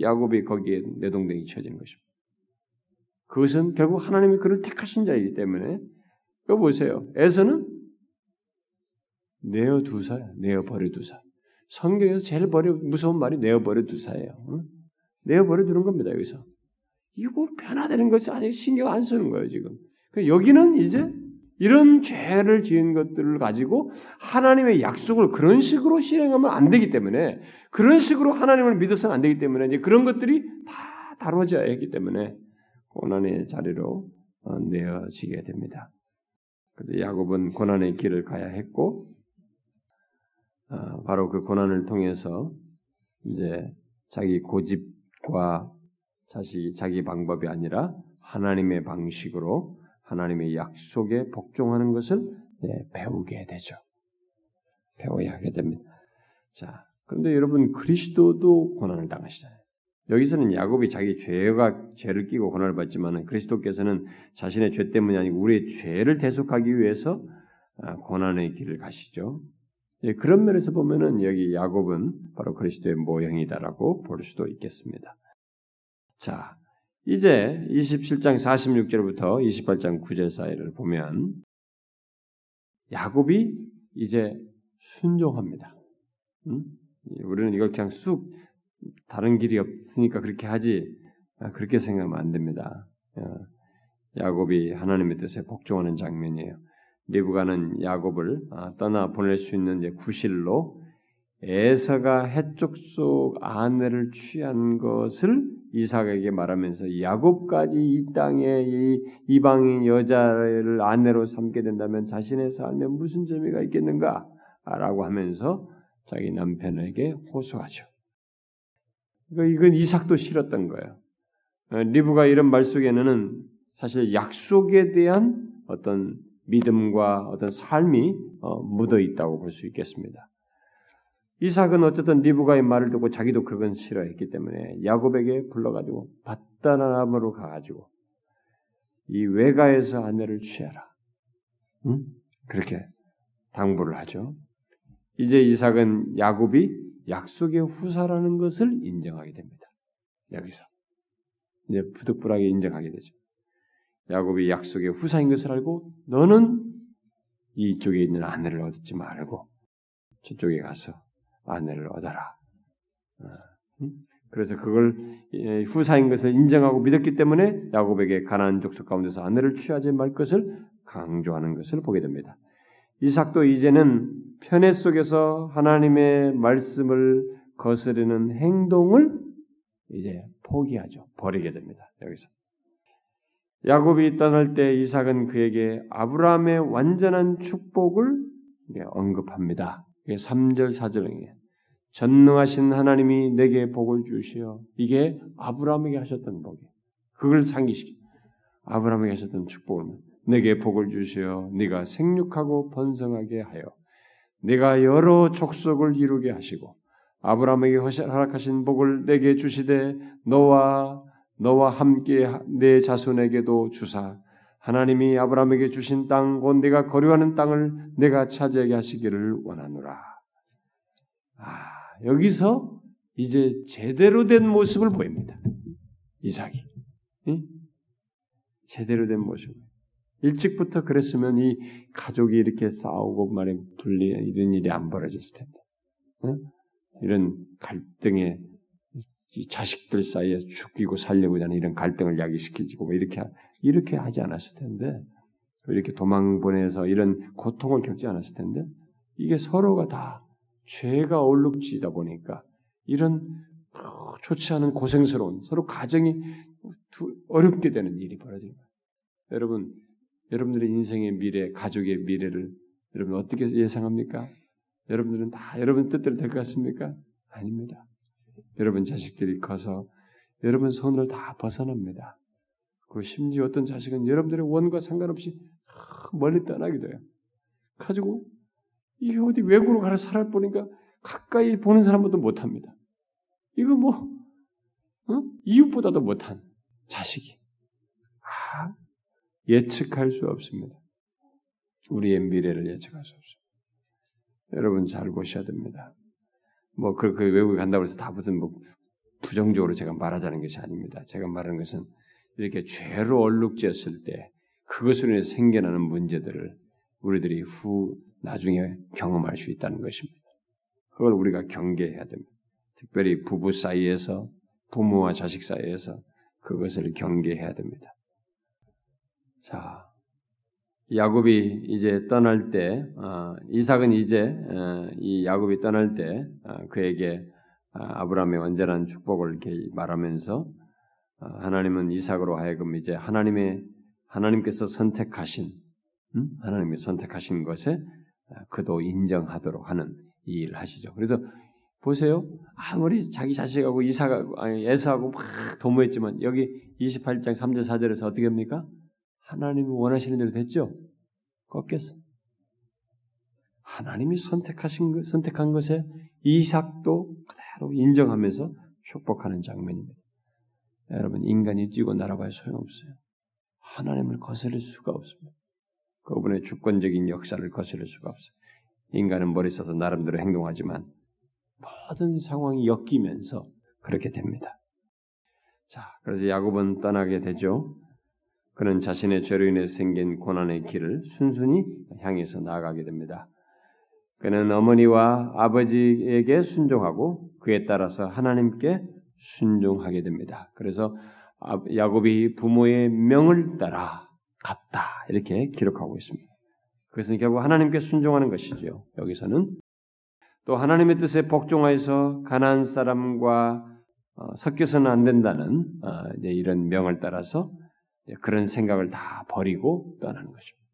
야곱이 거기에 내동댕이 쳐지는 것입니다. 그것은 결국 하나님이 그를 택하신 자이기 때문에 이거 보세요. 에서는 내어 두사야. 내어 버려 두사. 성경에서 제일 버려 무서운 말이 내어 버려 두사예요. 어? 내어 버려 두는 겁니다. 여기서. 이거 변화되는 것이 아직 신경 안 쓰는 거예요, 지금. 그 여기는 이제 이런 죄를 지은 것들을 가지고 하나님의 약속을 그런 식으로 실행하면 안 되기 때문에 그런 식으로 하나님을 믿어서는 안 되기 때문에 이제 그런 것들이 다 다뤄져야 하기 때문에 고난의 자리로 어, 내어지게 됩니다. 그래서 야곱은 고난의 길을 가야 했고 어, 바로 그 고난을 통해서 이제 자기 고집과 자시 자기 방법이 아니라 하나님의 방식으로 하나님의 약속에 복종하는 것을 네, 배우게 되죠. 배워야 하게 됩니다. 자, 그런데 여러분 그리스도도 고난을 당하시잖아요. 여기서는 야곱이 자기 죄가 죄를 끼고 고난을 받지만 그리스도께서는 자신의 죄 때문이 아니고 우리의 죄를 대속하기 위해서 아, 고난의 길을 가시죠. 예, 그런 면에서 보면은 여기 야곱은 바로 그리스도의 모형이다라고 볼 수도 있겠습니다. 자, 이제 27장 46절부터 28장 9절 사이를 보면 야곱이 이제 순종합니다. 음? 우리는 이걸 그냥 쑥 다른 길이 없으니까 그렇게 하지 아, 그렇게 생각하면 안 됩니다. 어, 야곱이 하나님의 뜻에 복종하는 장면이에요. 리브가는 야곱을 아, 떠나 보낼 수 있는 구실로 에서가 해쪽 속 아내를 취한 것을 이삭에게 말하면서 야곱까지 이 땅에 이 이방인 여자를 아내로 삼게 된다면 자신의 삶에 무슨 재미가 있겠는가?라고 하면서 자기 남편에게 호소하죠. 그러니까 이건 이삭도 싫었던 거예요. 어, 리브가 이런 말 속에는 사실 약속에 대한 어떤 믿음과 어떤 삶이 어, 묻어 있다고 볼 수 있겠습니다. 이삭은 어쨌든 리브가의 말을 듣고 자기도 그건 싫어했기 때문에 야곱에게 불러가지고 바다나무로 가가지고 이 외가에서 아내를 취하라. 응? 그렇게 당부를 하죠. 이제 이삭은 야곱이 약속의 후사라는 것을 인정하게 됩니다. 여기서 이제 부득불하게 인정하게 되죠. 야곱이 약속의 후사인 것을 알고 너는 이쪽에 있는 아내를 얻지 말고 저쪽에 가서 아내를 얻어라. 어, 그래서 그걸 후사인 것을 인정하고 믿었기 때문에 야곱에게 가나안 족속 가운데서 아내를 취하지 말 것을 강조하는 것을 보게 됩니다. 이삭도 이제는 편애 속에서 하나님의 말씀을 거스르는 행동을 이제 포기하죠. 버리게 됩니다. 여기서. 야곱이 떠날 때 이삭은 그에게 아브라함의 완전한 축복을 언급합니다. 3절 4절에 전능하신 하나님이 내게 복을 주시어 이게 아브라함에게 하셨던 복이에요. 그걸 상기시키. 아브라함에게 하셨던 축복을 내게 복을 주시어 네가 생육하고 번성하게 하여 네가 여러 족속을 이루게 하시고 아브라함에게 허락하신 복을 내게 주시되 너와 너와 함께 내 자손에게도 주사 하나님이 아브라함에게 주신 땅, 곧 내가 거류하는 땅을 내가 차지하게 하시기를 원하노라. 아, 여기서 이제 제대로 된 모습을 보입니다. 이삭이. 응? 제대로 된 모습. 일찍부터 그랬으면 이 가족이 이렇게 싸우고 말이 분리 이런 일이 안 벌어졌을 텐데. 응? 이런 갈등에 이 자식들 사이에 죽이고 살려고 하는 이런 갈등을 야기시키고 뭐 이렇게 이렇게 하지 않았을 텐데 이렇게 도망 보내서 이런 고통을 겪지 않았을 텐데 이게 서로가 다 죄가 얼룩지다 보니까 이런 좋지 않은 고생스러운 서로 가정이 어렵게 되는 일이 벌어진 거예요. 여러분, 여러분들의 인생의 미래, 가족의 미래를 여러분 어떻게 예상합니까? 여러분들은 다 여러분 뜻대로 될 것 같습니까? 아닙니다. 여러분 자식들이 커서 여러분 손을 다 벗어납니다. 그 심지어 어떤 자식은 여러분들의 원과 상관없이 멀리 떠나기도 해요. 가지고 이게 어디 외국으로 가서 살아 보니까 가까이 보는 사람보다 못합니다. 이거 뭐 어? 이웃보다도 못한 자식이 아, 예측할 수 없습니다. 우리의 미래를 예측할 수 없습니다. 여러분 잘 보셔야 됩니다. 뭐 그, 그 외국에 간다고 해서 다 무슨 뭐 부정적으로 제가 말하자는 것이 아닙니다. 제가 말하는 것은 이렇게 죄로 얼룩졌을 때 그것으로 인해 생겨나는 문제들을 우리들이 후 나중에 경험할 수 있다는 것입니다. 그걸 우리가 경계해야 됩니다. 특별히 부부 사이에서 부모와 자식 사이에서 그것을 경계해야 됩니다. 자, 야곱이 이제 떠날 때 어, 이삭은 이제 어, 이 야곱이 떠날 때 어, 그에게 아브라함의 완전한 축복을 이렇게 말하면서 하나님은 이삭으로 하여금 이제 하나님의 하나님께서 선택하신 음? 하나님이 선택하신 것에 그도 인정하도록 하는 이 일을 하시죠. 그래서 보세요. 아무리 자기 자식하고 이삭하고 아니 에서하고 막 도모했지만 여기 28장 3절 4절에서 어떻게 합니까? 하나님이 원하시는 대로 됐죠? 꺾였어. 하나님이 선택하신 것, 선택한 것에 이삭도 그대로 인정하면서 축복하는 장면입니다. 여러분 인간이 뛰고 날아봐야 소용없어요. 하나님을 거스를 수가 없습니다. 그분의 주권적인 역사를 거스를 수가 없어요. 인간은 머리 써서 나름대로 행동하지만 모든 상황이 엮이면서 그렇게 됩니다. 자, 그래서 야곱은 떠나게 되죠. 그는 자신의 죄로 인해 생긴 고난의 길을 순순히 향해서 나아가게 됩니다. 그는 어머니와 아버지에게 순종하고 그에 따라서 하나님께 순종하게 됩니다. 그래서 야곱이 부모의 명을 따라 갔다 이렇게 기록하고 있습니다. 그것은 결국 하나님께 순종하는 것이죠. 여기서는 또 하나님의 뜻에 복종하여서 가난안 사람과 어, 섞여서는 안 된다는 어, 이런 명을 따라서 그런 생각을 다 버리고 떠나는 것입니다.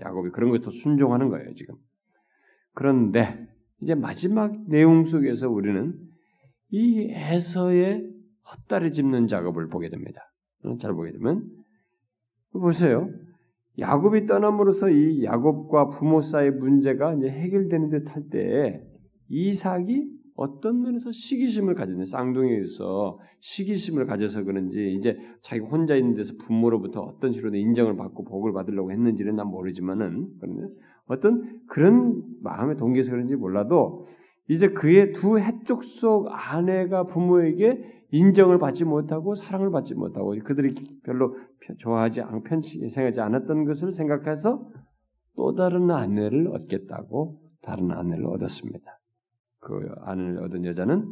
야곱이 그런 것도 순종하는 거예요 지금. 그런데 이제 마지막 내용 속에서 우리는 이 에서의 헛다리 짚는 작업을 보게 됩니다. 어, 잘 보게 되면 보세요. 야곱이 떠남으로써 이 야곱과 부모 사이의 문제가 이제 해결되는 듯 할때 이삭이 어떤 면에서 시기심을 가졌네. 쌍둥이에서 시기심을 가져서 그런지 이제 자기 혼자 있는 데서 부모로부터 어떤 식으로 인정을 받고 복을 받으려고 했는지는 난 모르지만은 어떤 그런 마음의 동기에서 그런지 몰라도 이제 그의 두 해쪽 속 아내가 부모에게 인정을 받지 못하고 사랑을 받지 못하고 그들이 별로 좋아하지 않, 편치 생각하지 않았던 것을 생각해서 또 다른 아내를 얻겠다고 다른 아내를 얻었습니다. 그 아내를 얻은 여자는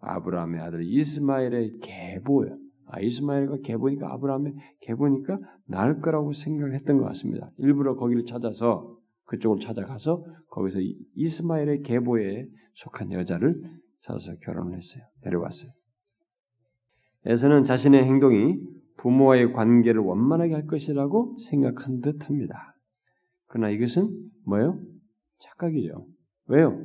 아브라함의 아들 이스마엘의 계보예요. 아, 이스마엘과 계보니까 아브라함의 계보니까 나을 거라고 생각했던 것 같습니다. 일부러 거기를 찾아서 그쪽을 찾아가서 거기서 이스마엘의 계보에 속한 여자를 찾아서 결혼을 했어요. 데려왔어요. 에서는 자신의 행동이 부모와의 관계를 원만하게 할 것이라고 생각한 듯합니다. 그러나 이것은 뭐예요? 착각이죠. 왜요?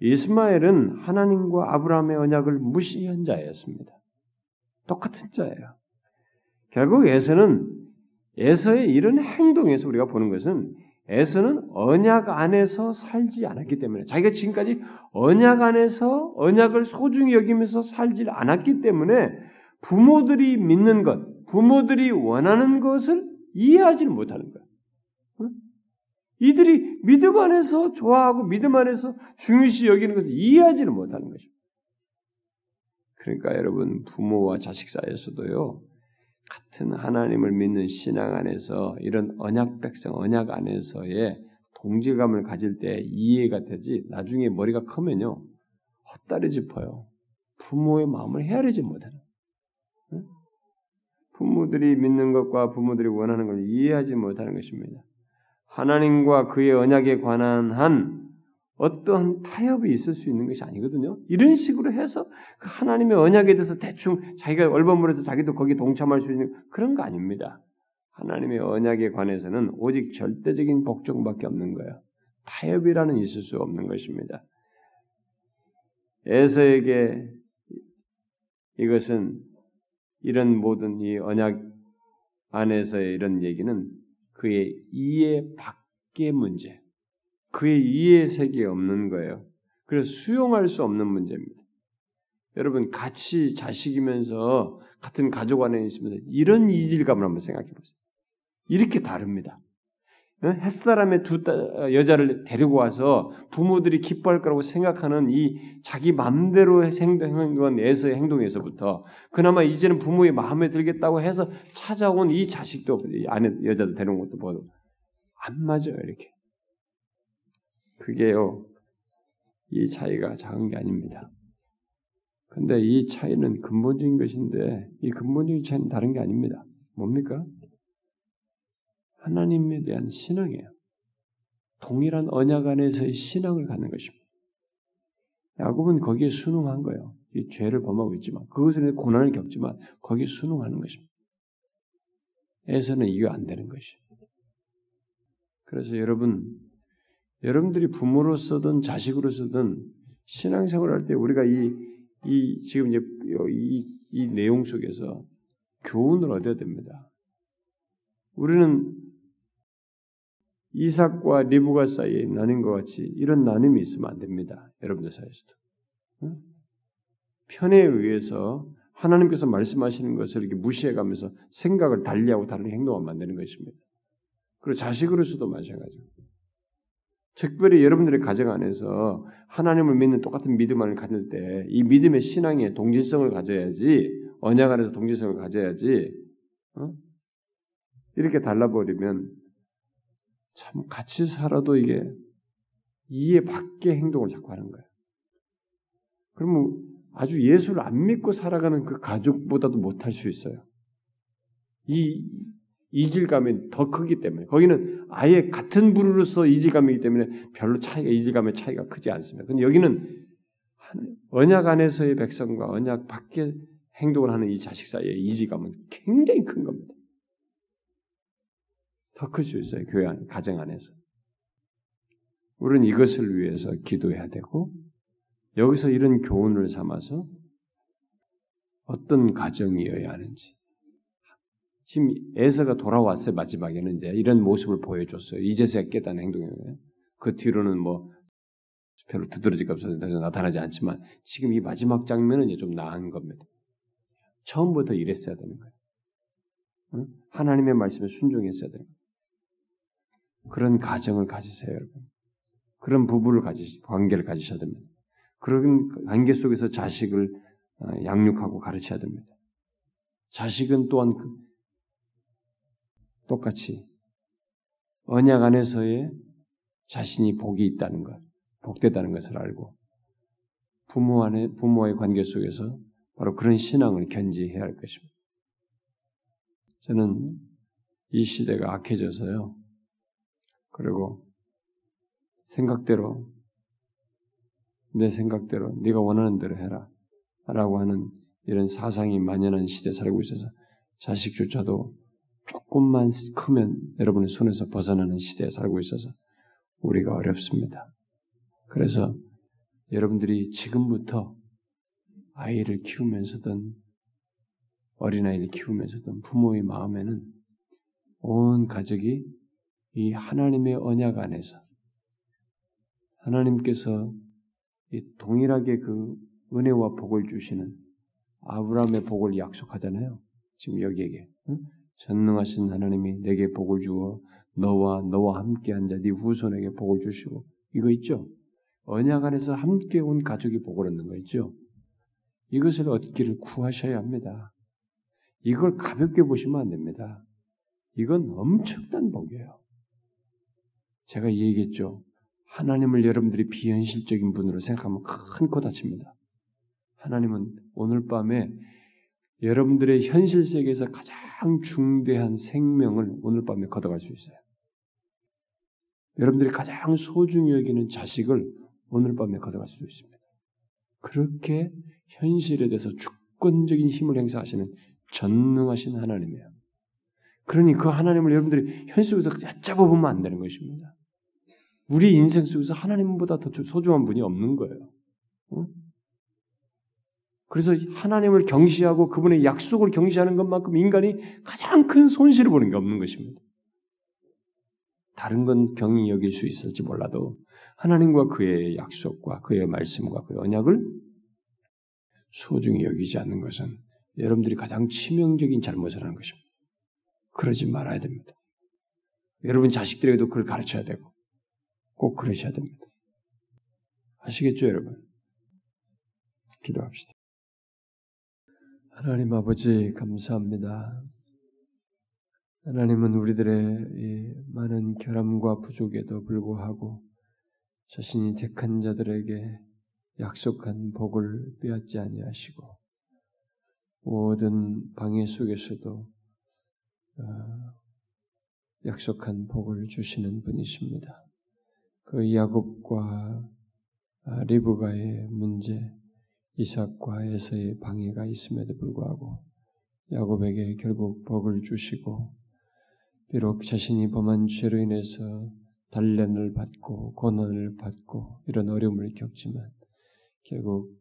이스마엘은 하나님과 아브라함의 언약을 무시한 자였습니다. 똑같은 자예요. 결국 에서는 에서의 이런 행동에서 우리가 보는 것은 에서는 언약 안에서 살지 않았기 때문에 자기가 지금까지 언약 안에서 언약을 소중히 여기면서 살지 않았기 때문에 부모들이 믿는 것, 부모들이 원하는 것을 이해하지는 못하는 거야. 이들이 믿음 안에서 좋아하고 믿음 안에서 중요시 여기는 것을 이해하지는 못하는 것입니다. 그러니까 여러분 부모와 자식 사이에서도요 같은 하나님을 믿는 신앙 안에서 이런 언약 백성 언약 안에서의 동질감을 가질 때 이해가 되지 나중에 머리가 크면요 헛다리 짚어요 부모의 마음을 헤아리지 못하는 부모들이 믿는 것과 부모들이 원하는 걸 이해하지 못하는 것입니다. 하나님과 그의 언약에 관한 한 어떠한 타협이 있을 수 있는 것이 아니거든요. 이런 식으로 해서 그 하나님의 언약에 대해서 대충 자기가 얼버무려서 자기도 거기에 동참할 수 있는 그런 거 아닙니다. 하나님의 언약에 관해서는 오직 절대적인 복종밖에 없는 거예요. 타협이라는 있을 수 없는 것입니다. 에서에게 이것은 이런 모든 이 언약 안에서의 이런 얘기는 그의 이해 밖의 문제, 그의 이해 세계에 없는 거예요. 그래서 수용할 수 없는 문제입니다. 여러분 같이 자식이면서 같은 가족 안에 있으면서 이런 이질감을 한번 생각해 보세요. 이렇게 다릅니다. 햇사람의 두 여자를 데리고 와서 부모들이 기뻐할 거라고 생각하는 이 자기 마음대로 행동한 애서의 행동에서부터 그나마 이제는 부모의 마음에 들겠다고 해서 찾아온 이 자식도 아내 여자도 데려온 것도 봐도 안 맞아요 이렇게. 그게요 이 차이가 작은 게 아닙니다. 근데 이 차이는 근본적인 것인데 이 근본적인 차이는 다른 게 아닙니다. 뭡니까? 하나님에 대한 신앙이에요. 동일한 언약 안에서의 신앙을 갖는 것입니다. 야곱은 거기에 순응한 거예요. 이 죄를 범하고 있지만 그것을 고난을 겪지만 거기에 순응하는 것입니다. 에서는 이게 안 되는 것이에요. 그래서 여러분, 여러분들이 부모로서든 자식으로서든 신앙생활 할때 우리가 이, 이 지금 이제 이, 이 내용 속에서 교훈을 얻어야 됩니다. 우리는 이삭과 리브가 사이에 나뉜 것 같이 이런 나눔이 있으면 안 됩니다. 여러분들 사이에서도. 편에 의해서 하나님께서 말씀하시는 것을 이렇게 무시해가면서 생각을 달리하고 다른 행동을 만드는 것입니다. 그리고 자식으로서도 마찬가지입 특별히 여러분들의 가정 안에서 하나님을 믿는 똑같은 믿음 을 가질 때 이 믿음의 신앙에 동질성을 가져야지 언약 안에서 동질성을 가져야지 어? 이렇게 달라버리면 참 같이 살아도 이게 이해 밖의 행동을 자꾸 하는 거예요. 그러면 아주 예수를 안 믿고 살아가는 그 가족보다도 못할 수 있어요. 이 이질감이 더 크기 때문에 거기는 아예 같은 부류로서 이질감이기 때문에 별로 차이가 이질감의 차이가 크지 않습니다. 근데 여기는 언약 안에서의 백성과 언약 밖의 행동을 하는 이 자식 사이의 이질감은 굉장히 큰 겁니다. 더 클 수 있어요. 교회 안, 가정 안에서. 우리는 이것을 위해서 기도해야 되고 여기서 이런 교훈을 삼아서 어떤 가정이어야 하는지. 지금 에서가 돌아왔어요. 마지막에는 이제 이런 모습을 보여줬어요. 이제서야 깨닫는 행동이에요. 그 뒤로는 뭐 별로 두드러지가 없어서 나타나지 않지만 지금 이 마지막 장면은 좀 나은 겁니다. 처음부터 이랬어야 되는 거예요. 하나님의 말씀에 순종했어야 되는 거예요. 그런 가정을 가지세요, 여러분. 그런 부부를 가지, 관계를 가지셔야 됩니다. 그런 관계 속에서 자식을 어, 양육하고 가르쳐야 됩니다. 자식은 또한 그 똑같이 언약 안에서의 자신이 복이 있다는 것, 복되다는 것을 알고 부모 안에 부모와의 관계 속에서 바로 그런 신앙을 견지해야 할 것입니다. 저는 이 시대가 악해져서요. 그리고 생각대로 내 생각대로 네가 원하는 대로 해라 라고 하는 이런 사상이 만연한 시대에 살고 있어서 자식조차도 조금만 크면 여러분의 손에서 벗어나는 시대에 살고 있어서 우리가 어렵습니다. 그래서 여러분들이 지금부터 아이를 키우면서든 어린아이를 키우면서든 부모의 마음에는 온 가족이 이 하나님의 언약 안에서 하나님께서 이 동일하게 그 은혜와 복을 주시는 아브라함의 복을 약속하잖아요. 지금 여기에게 응? 전능하신 하나님이 내게 복을 주어 너와 너와 함께 한 자 네 후손에게 복을 주시고 이거 있죠. 언약 안에서 함께 온 가족이 복을 얻는 거 있죠. 이것을 얻기를 구하셔야 합니다. 이걸 가볍게 보시면 안 됩니다. 이건 엄청난 복이에요. 제가 얘기했죠. 하나님을 여러분들이 비현실적인 분으로 생각하면 큰 코 다칩니다. 하나님은 오늘 밤에 여러분들의 현실 세계에서 가장 중대한 생명을 오늘 밤에 걷어갈 수 있어요. 여러분들이 가장 소중히 여기는 자식을 오늘 밤에 걷어갈 수 있습니다. 그렇게 현실에 대해서 주권적인 힘을 행사하시는 전능하신 하나님이에요. 그러니 그 하나님을 여러분들이 현실에서 얕잡아 보면 안 되는 것입니다. 우리 인생 속에서 하나님보다 더 소중한 분이 없는 거예요. 응? 그래서 하나님을 경시하고 그분의 약속을 경시하는 것만큼 인간이 가장 큰 손실을 보는 게 없는 것입니다. 다른 건 경이 여길 수 있을지 몰라도 하나님과 그의 약속과 그의 말씀과 그의 언약을 소중히 여기지 않는 것은 여러분들이 가장 치명적인 잘못을 하는 것입니다. 그러지 말아야 됩니다. 여러분 자식들에게도 그걸 가르쳐야 되고 꼭 그러셔야 됩니다. 아시겠죠, 여러분? 기도합시다. 하나님 아버지 감사합니다. 하나님은 우리들의 많은 결함과 부족에도 불구하고 자신이 택한 자들에게 약속한 복을 빼앗지 아니하시고 모든 방해 속에서도 어, 약속한 복을 주시는 분이십니다. 그 야곱과 아, 리브가의 문제, 이삭과 에서의 방해가 있음에도 불구하고 야곱에게 결국 복을 주시고 비록 자신이 범한 죄로 인해서 단련을 받고 고난을 받고 이런 어려움을 겪지만 결국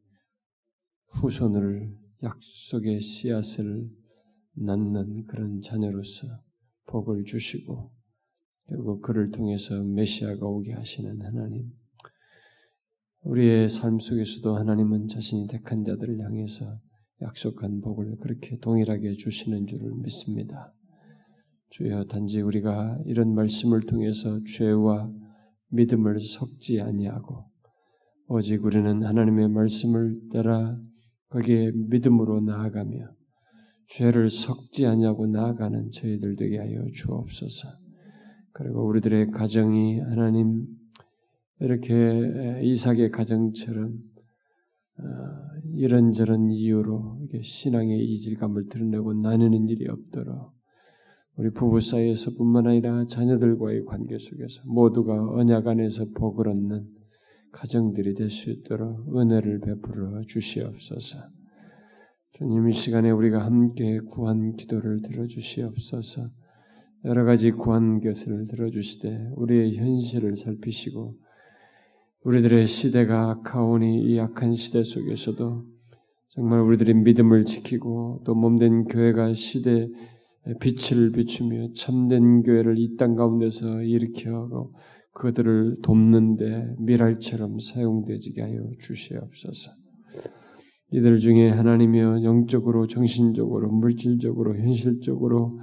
후손을 약속의 씨앗을 낳는 그런 자녀로서 복을 주시고 결국 그를 통해서 메시아가 오게 하시는 하나님. 우리의 삶 속에서도 하나님은 자신이 택한 자들을 향해서 약속한 복을 그렇게 동일하게 주시는 줄을 믿습니다. 주여 단지 우리가 이런 말씀을 통해서 죄와 믿음을 섞지 아니하고 오직 우리는 하나님의 말씀을 따라 거기에 믿음으로 나아가며 죄를 섞지 아니하고 나아가는 저희들 되게 하여 주옵소서. 그리고 우리들의 가정이 하나님 이렇게 이삭의 가정처럼 어, 이런저런 이유로 신앙의 이질감을 드러내고 나누는 일이 없도록 우리 부부 사이에서뿐만 아니라 자녀들과의 관계 속에서 모두가 언약 안에서 복을 얻는 가정들이 될 수 있도록 은혜를 베풀어 주시옵소서. 주님 이 시간에 우리가 함께 구한 기도를 들어 주시옵소서. 여러 가지 구한 것을 들어주시되 우리의 현실을 살피시고 우리들의 시대가 악하오니 이 악한 시대 속에서도 정말 우리들의 믿음을 지키고 또 몸된 교회가 시대 빛을 비추며 참된 교회를 이 땅 가운데서 일으켜 그들을 돕는데 미랄처럼 사용되지게 하여 주시옵소서. 이들 중에 하나님이여 영적으로, 정신적으로, 물질적으로, 현실적으로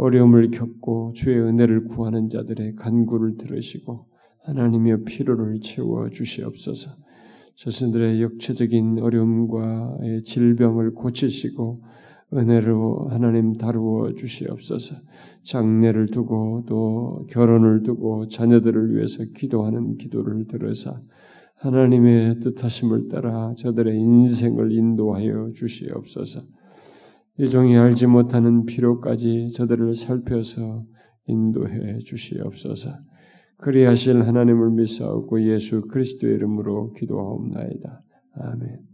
어려움을 겪고 주의 은혜를 구하는 자들의 간구를 들으시고 하나님의 필요를 채워 주시옵소서. 자신들의 역체적인 어려움과 질병을 고치시고 은혜로 하나님 다루어 주시옵소서. 장례를 두고 또 결혼을 두고 자녀들을 위해서 기도하는 기도를 들으사 하나님의 뜻하심을 따라 저들의 인생을 인도하여 주시옵소서. 이 종이 알지 못하는 필요까지 저들을 살펴서 인도해 주시옵소서. 그리하실 하나님을 믿사옵고 예수 그리스도의 이름으로 기도하옵나이다. 아멘.